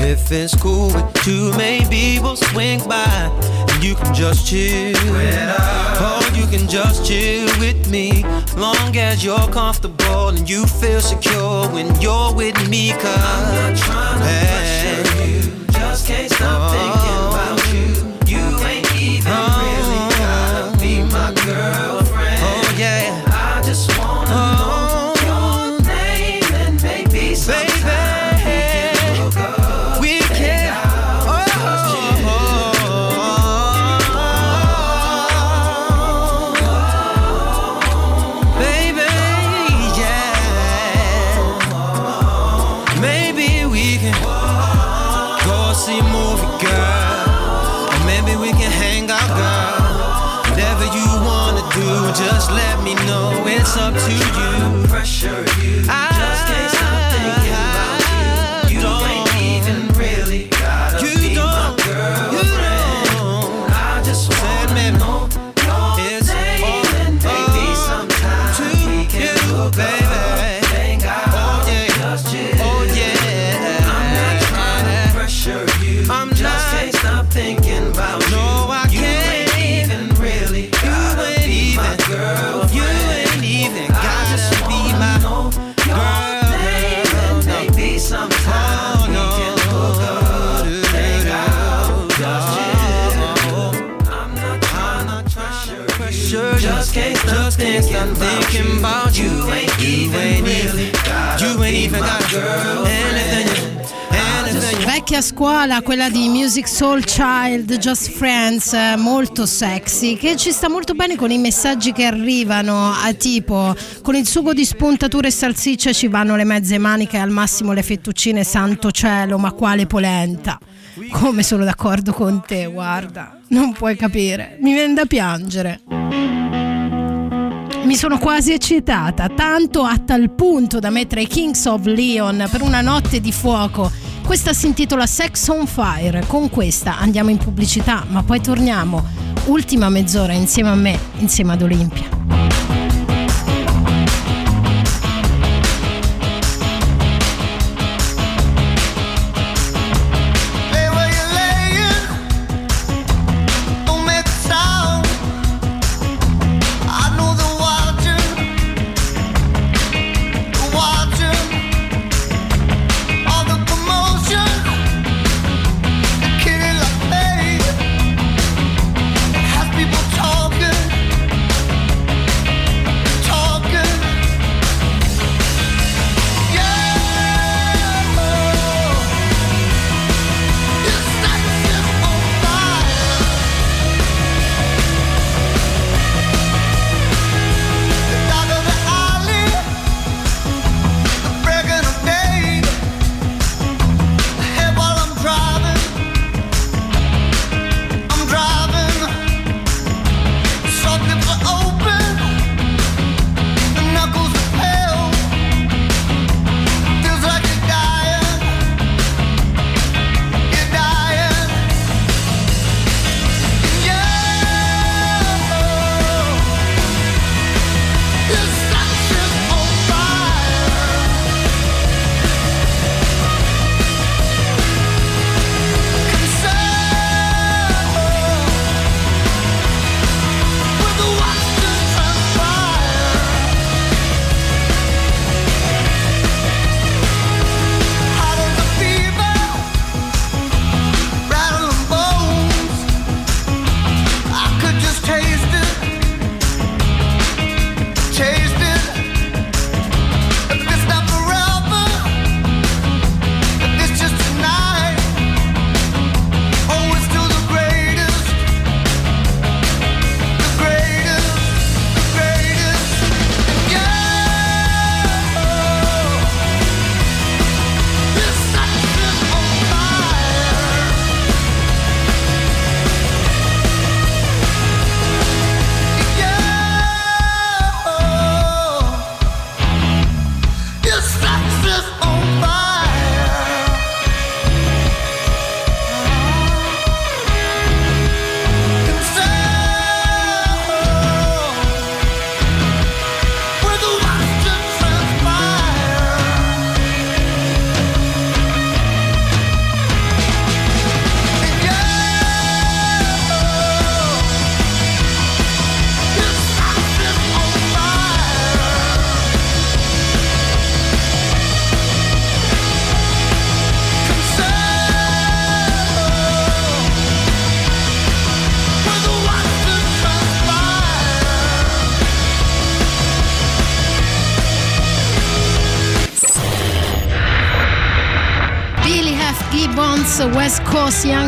If it's cool with you, maybe we'll swing by. And you can just chill. Oh, you can just chill with me. Long as you're comfortable and you feel secure when you're with me. Cause I'm not trying to pressure you. Just can't stop thinking about. You Vecchia scuola, quella di Music Soul Child, Just Friends, eh, molto sexy, che ci sta molto bene con i messaggi che arrivano, a tipo con il sugo di spuntature e salsicce ci vanno le mezze maniche, al massimo le fettuccine, santo cielo, ma quale polenta. Come sono d'accordo con te, guarda, non puoi capire, mi viene da piangere. Mi sono quasi eccitata, tanto a tal punto da mettere i Kings of Leon per una notte di fuoco. Questa si intitola Sex on Fire. Con questa andiamo in pubblicità, ma poi torniamo. Ultima mezz'ora insieme a me, insieme ad Olimpia.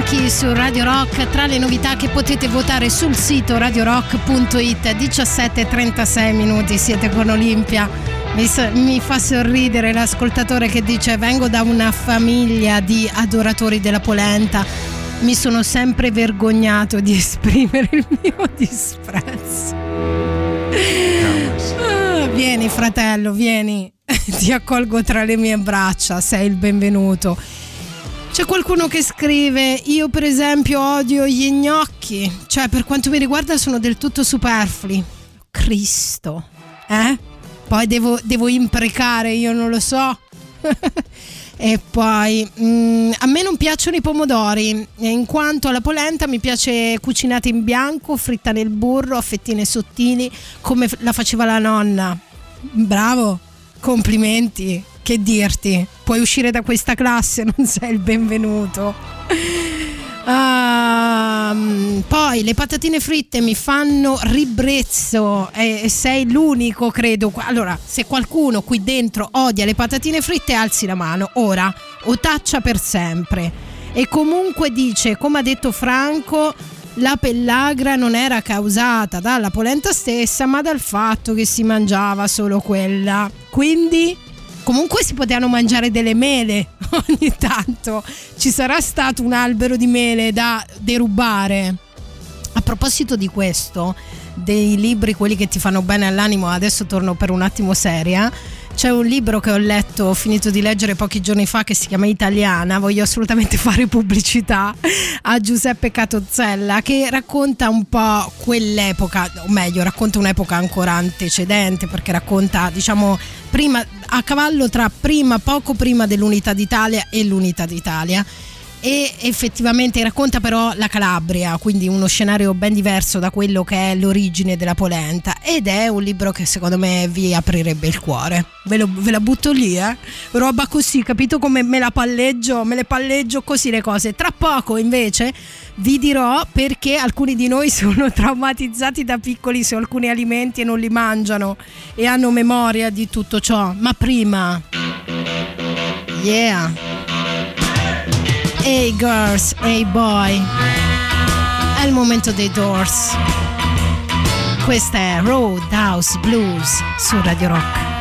Yankee su Radio Rock, tra le novità che potete votare sul sito radiorock.it, 17.36 minuti, siete con Olimpia. Mi, mi fa sorridere l'ascoltatore che dice vengo da una famiglia di adoratori della polenta, mi sono sempre vergognato di esprimere il mio disprezzo. Ah, vieni fratello, vieni, ti accolgo tra le mie braccia, sei il benvenuto. C'è qualcuno che scrive: Io, per esempio, odio gli gnocchi. Cioè, per quanto mi riguarda, sono del tutto superflui. Cristo, eh? Poi devo, devo imprecare, io non lo so. e poi mm, a me non piacciono i pomodori, in quanto alla polenta mi piace cucinata in bianco, fritta nel burro, a fettine sottili, come la faceva la nonna. Bravo, complimenti. Che dirti? Puoi uscire da questa classe, non sei il benvenuto. Ehm, poi le patatine fritte mi fanno ribrezzo e sei l'unico, credo. Allora, se qualcuno qui dentro odia le patatine fritte, alzi la mano ora o taccia per sempre. E comunque dice, come ha detto Franco, la pellagra non era causata dalla polenta stessa, ma dal fatto che si mangiava solo quella. Quindi comunque si potevano mangiare delle mele ogni tanto. Ci sarà stato un albero di mele da derubare. A proposito di questo, dei libri, quelli che ti fanno bene all'animo, adesso torno per un attimo seria. C'è un libro che ho letto, ho finito di leggere pochi giorni fa che si chiama Italiana, voglio assolutamente fare pubblicità a Giuseppe Catozzella che racconta un po' quell'epoca, o meglio, racconta un'epoca ancora antecedente perché racconta, diciamo, prima a cavallo tra prima poco prima dell'unità d'Italia e l'unità d'Italia e effettivamente racconta però la Calabria, quindi uno scenario ben diverso da quello che è l'origine della polenta ed è un libro che secondo me vi aprirebbe il cuore. Ve, lo- ve la butto lì, eh? Roba così, capito come me la palleggio, me le palleggio così le cose. Tra poco invece vi dirò perché alcuni di noi sono traumatizzati da piccoli su alcuni alimenti e non li mangiano e hanno memoria di tutto ciò. Ma prima... Yeah! Hey girls, hey boy. È il momento dei Doors. Questa è Roadhouse Blues su Radio Rock.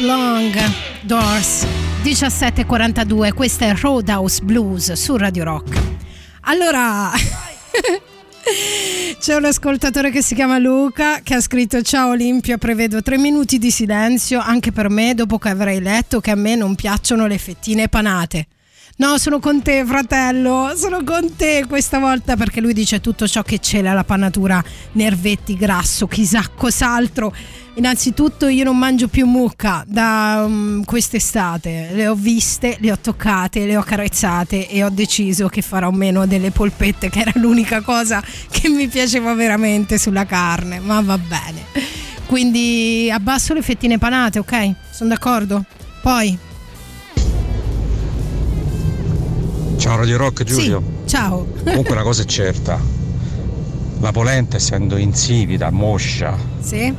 Long, Doors, 17.42, questa è Roadhouse Blues su Radio Rock. Allora, c'è un ascoltatore che si chiama Luca che ha scritto Ciao Olimpia, prevedo tre minuti di silenzio anche per me dopo che avrei letto che a me non piacciono le fettine panate. No, sono con te, fratello. Sono con te questa volta perché lui dice tutto ciò che c'è la panatura, nervetti, grasso, chissà cos'altro. Innanzitutto io non mangio più mucca da um, quest'estate, le ho viste, le ho toccate, le ho carezzate e ho deciso che farò meno delle polpette che era l'unica cosa che mi piaceva veramente sulla carne, ma va bene. Quindi abbasso le fettine panate, ok? Sono d'accordo? Poi Ciao Radio Rock Giulio. Sì, ciao. Comunque una cosa è certa. La polenta essendo insipida, moscia, Sì,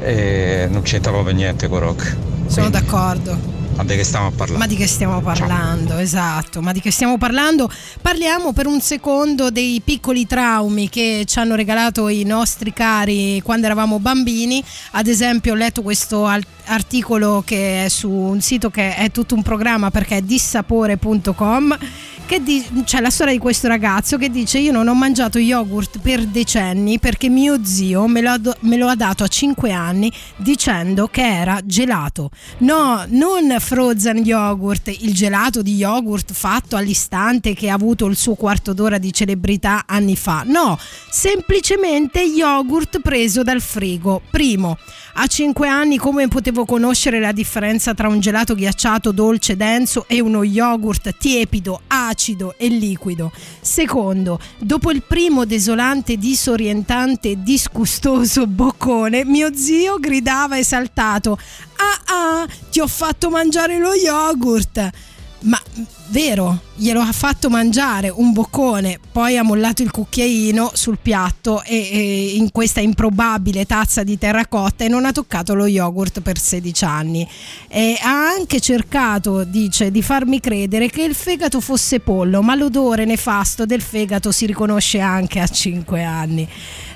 e non c'entra proprio niente con rock. sono d'accordo. Ma di che stiamo a parlare? Ma di che stiamo parlando? Esatto, ma di che stiamo parlando? Parliamo per un secondo dei piccoli traumi che ci hanno regalato i nostri cari quando eravamo bambini. Ad esempio, ho letto questo articolo che è su un sito che è tutto un programma perché è dissapore.com che di- c'è la storia di questo ragazzo che dice io non ho mangiato yogurt per decenni perché mio zio me lo, do- me lo ha dato a 5 anni dicendo che era gelato. No, non frozen yogurt, il gelato di yogurt fatto all'istante che ha avuto il suo quarto d'ora di celebrità anni fa. No, semplicemente yogurt preso dal frigo. Primo, a 5 anni come potevo conoscere la differenza tra un gelato ghiacciato dolce denso e uno yogurt tiepido, acido e liquido? Secondo, dopo il primo desolante, disorientante disgustoso boccone, mio zio gridava esaltato: Ah ah, ti ho fatto mangiare lo yogurt! Ma vero, glielo ha fatto mangiare un boccone, poi ha mollato il cucchiaino sul piatto e, e in questa improbabile tazza di terracotta e non ha toccato lo yogurt per 16 anni. E ha anche cercato, dice, di farmi credere che il fegato fosse pollo, ma l'odore nefasto del fegato si riconosce anche a 5 anni.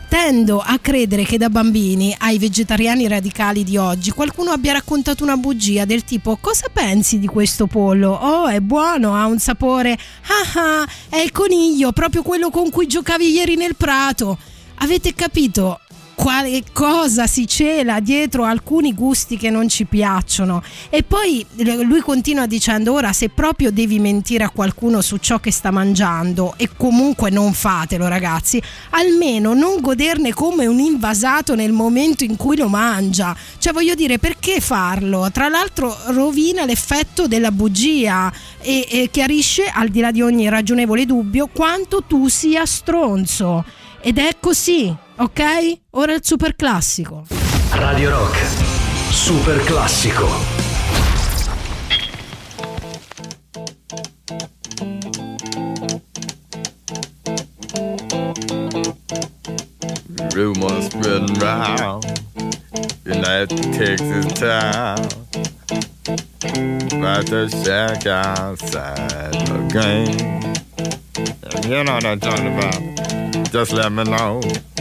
Tendo a credere che da bambini ai vegetariani radicali di oggi qualcuno abbia raccontato una bugia del tipo cosa pensi di questo pollo? Oh, è buono, ha un sapore. Ah ah, è il coniglio, proprio quello con cui giocavi ieri nel prato. Avete capito? Quale cosa si cela dietro alcuni gusti che non ci piacciono. E poi lui continua dicendo ora se proprio devi mentire a qualcuno su ciò che sta mangiando e comunque non fatelo ragazzi almeno non goderne come un invasato nel momento in cui lo mangia. Cioè voglio dire perché farlo? Tra l'altro rovina l'effetto della bugia e, e chiarisce al di là di ogni ragionevole dubbio quanto tu sia stronzo. Ed è così, ok? Ora il super classico. Radio Rock, super classico. Rumors spreading round in that Texas town about the shack outside the game. And you know what I'm talking about. Just let me know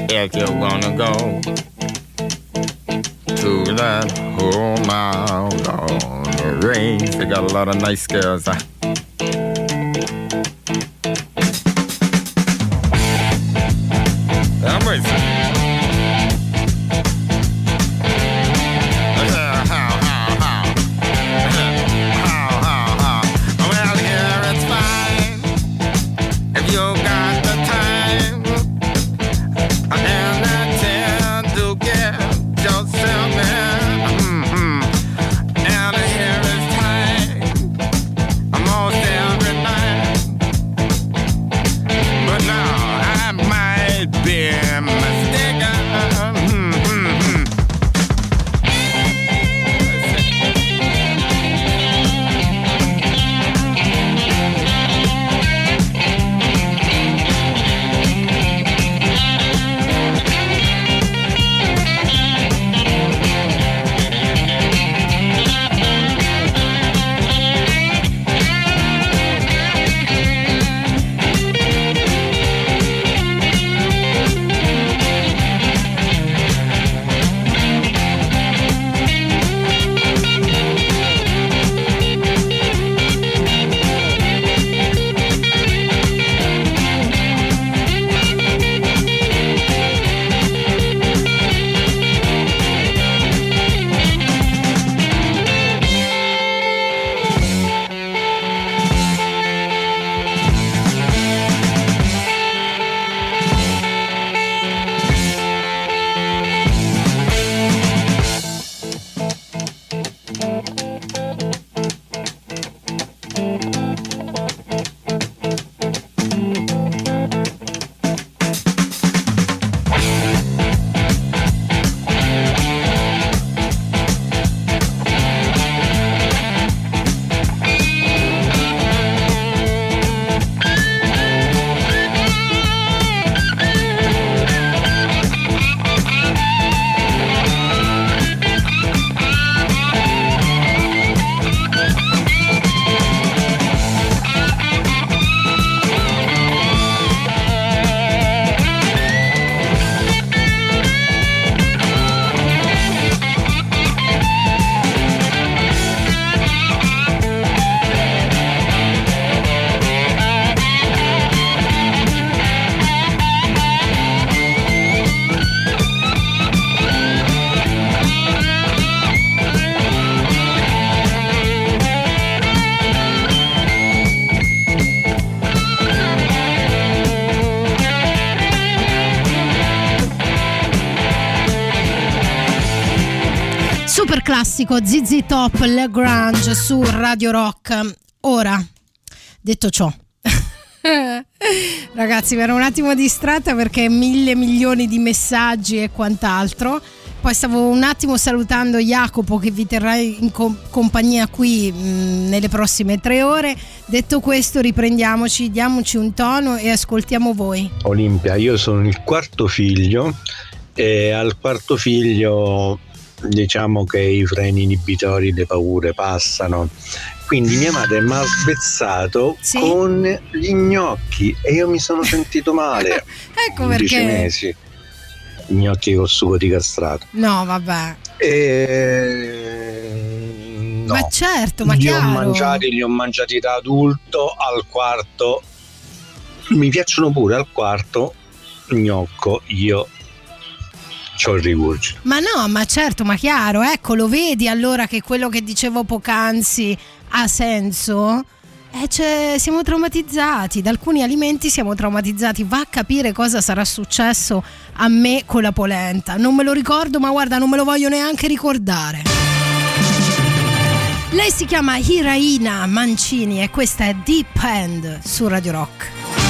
if you wanna go to that home out on the range. They got a lot of nice girls. Classico ZZ Top Lagrange su Radio Rock. Ora, detto ciò, ragazzi, mi ero un attimo distratta perché mille milioni di messaggi e quant'altro. Poi stavo un attimo salutando Jacopo che vi terrà in co- compagnia qui mh, nelle prossime tre ore. Detto questo, riprendiamoci, diamoci un tono e ascoltiamo voi. Olimpia, io sono il quarto figlio e al quarto figlio diciamo che i freni inibitori, le paure passano. Quindi mia madre mi ha svezzato con gli gnocchi e io mi sono sentito male. ecco 11 perché. mesi. Gnocchi col sugo di castrato. No, vabbè. E... no. Ma certo, ma li ho chiaro. mangiati, li ho mangiati da adulto al quarto. Mi piacciono pure al quarto gnocco, io c'ho il rigurgito. Ma no, ma certo, ma chiaro, ecco, lo vedi allora che quello che dicevo poc'anzi ha senso? Eh, cioè, siamo traumatizzati, da alcuni alimenti siamo traumatizzati, va a capire cosa sarà successo a me con la polenta. Non me lo ricordo, ma guarda, non me lo voglio neanche ricordare. Lei si chiama Hiraina Mancini e questa è Deep End su Radio Rock.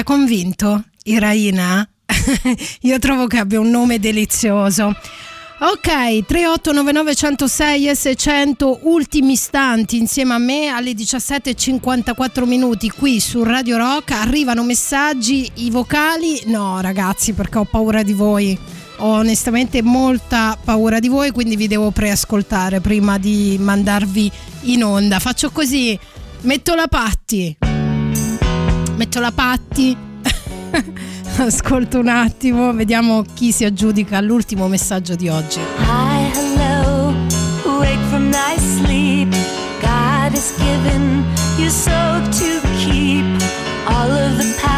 Ha convinto? Iraina? Io trovo che abbia un nome delizioso. Ok, 3899 106 S100 ultimi istanti insieme a me alle 17.54 minuti qui su Radio Rock arrivano messaggi, i vocali no ragazzi perché ho paura di voi ho onestamente molta paura di voi quindi vi devo preascoltare prima di mandarvi in onda faccio così metto la patti metto la patti ascolto un attimo vediamo chi si aggiudica all'ultimo messaggio di oggi Hi, hello, wake from thy sleep. God has given you soul to keep. All of the power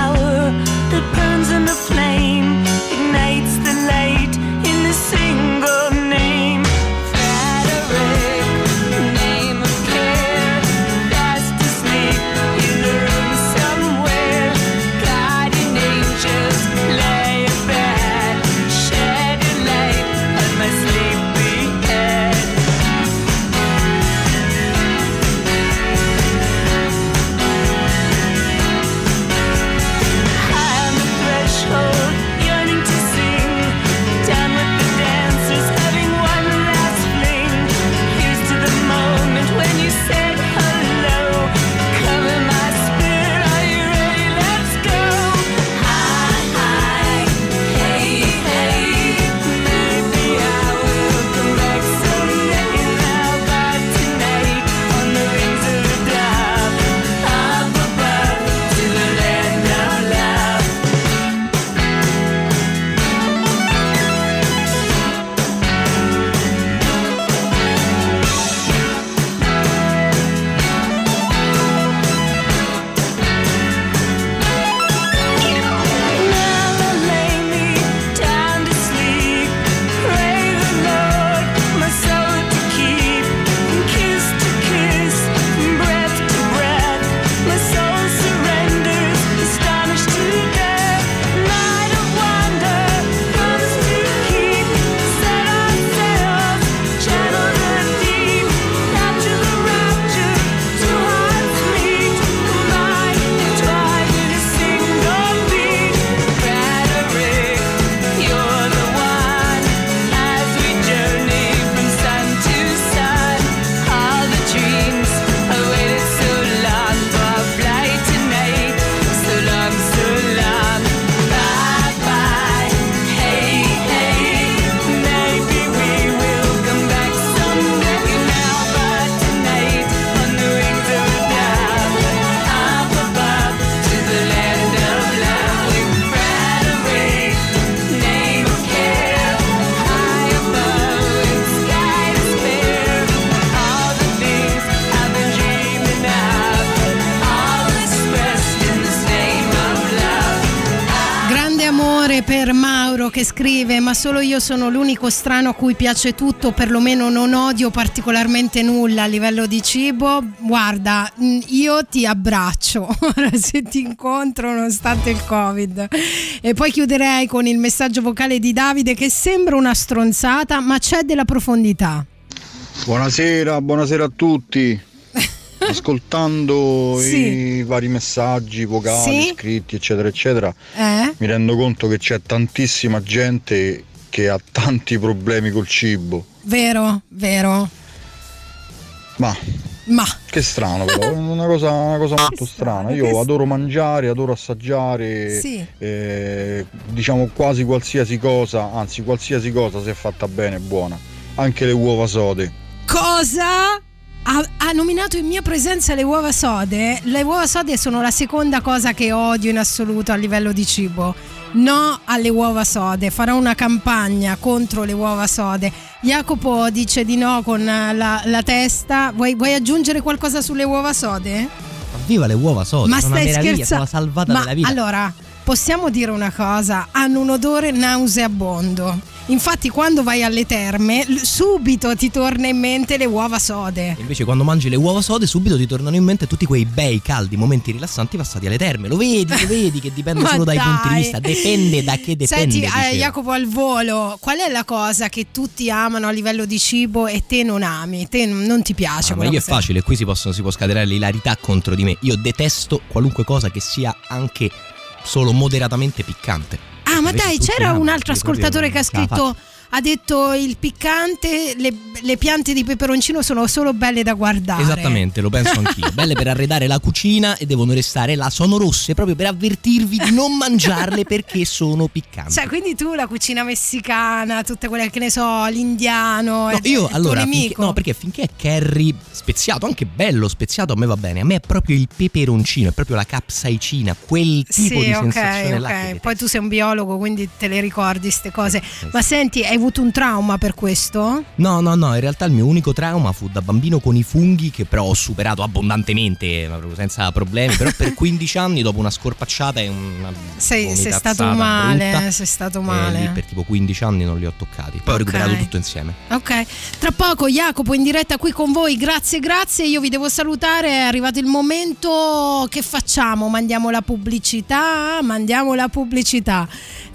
amore per Mauro che scrive: Ma solo io sono l'unico strano a cui piace tutto, perlomeno non odio particolarmente nulla a livello di cibo. Guarda, mh, io ti abbraccio ora se ti incontro nonostante il Covid. E poi chiuderei con il messaggio vocale di Davide che sembra una stronzata, ma c'è della profondità. Buonasera, buonasera a tutti. Ascoltando Sì. i vari messaggi vocali, Sì. scritti, eccetera, eccetera, Eh? mi rendo conto che c'è tantissima gente che ha tanti problemi col cibo. Vero, vero. Ma Ma che strano, però, una cosa, una cosa molto strana. Io adoro mangiare, adoro assaggiare, Sì. eh, diciamo quasi qualsiasi cosa, anzi qualsiasi cosa se è fatta bene è buona. Anche le uova sode. Cosa? Ha, ha nominato in mia presenza le uova sode. Le uova sode sono la seconda cosa che odio in assoluto a livello di cibo. No alle uova sode, farò una campagna contro le uova sode. Jacopo dice di no con la, la testa. Vuoi, vuoi aggiungere qualcosa sulle uova sode? Viva le uova sode, Ma sono stai scherzando? salvata Ma della vita. allora, possiamo dire una cosa: hanno un odore nauseabondo. Infatti, quando vai alle terme, subito ti torna in mente le uova sode. Invece quando mangi le uova sode subito ti tornano in mente tutti quei bei caldi momenti rilassanti passati alle terme. Lo vedi, lo vedi che dipende solo dai dai. punti di vista, dipende da che dipende. Senti, eh. Jacopo al volo, qual è la cosa che tutti amano a livello di cibo e te non ami? Te non ti piace? Ah, ma io è facile, qui si, possono, si può scatenare l'ilarità contro di me. Io detesto qualunque cosa che sia anche solo moderatamente piccante. Ah, ma dai, c'era un altro ascoltatore che ha scritto: ha detto il piccante, le, le piante di peperoncino sono solo belle da guardare. Esattamente, lo penso anch'io. Belle per arredare la cucina e devono restare là, sono rosse proprio per avvertirvi di non mangiarle perché sono piccanti. Cioè, quindi tu la cucina messicana, tutte quelle che ne so, l'indiano, No, è- io è allora, finché, no, perché finché è curry speziato, anche bello speziato, a me va bene. A me è proprio il peperoncino, è proprio la capsaicina, quel tipo Sì, di ok, sensazione là. ok. che- Poi tu sei un biologo, quindi te le ricordi queste cose. Ma senti, hai avuto un trauma per questo? No, no, no, in realtà il mio unico trauma fu da bambino con i funghi, che però ho superato abbondantemente, senza problemi. Però per 15 anni, dopo una scorpacciata e una. Sei, sei stato male, brutta, sei stato eh, male. lì per tipo 15 anni non li ho toccati. Poi ho recuperato tutto insieme. Ok, tra poco Jacopo in diretta qui con voi, grazie, grazie, io vi devo salutare, è arrivato il momento, che facciamo? Mandiamo la pubblicità? Mandiamo la pubblicità.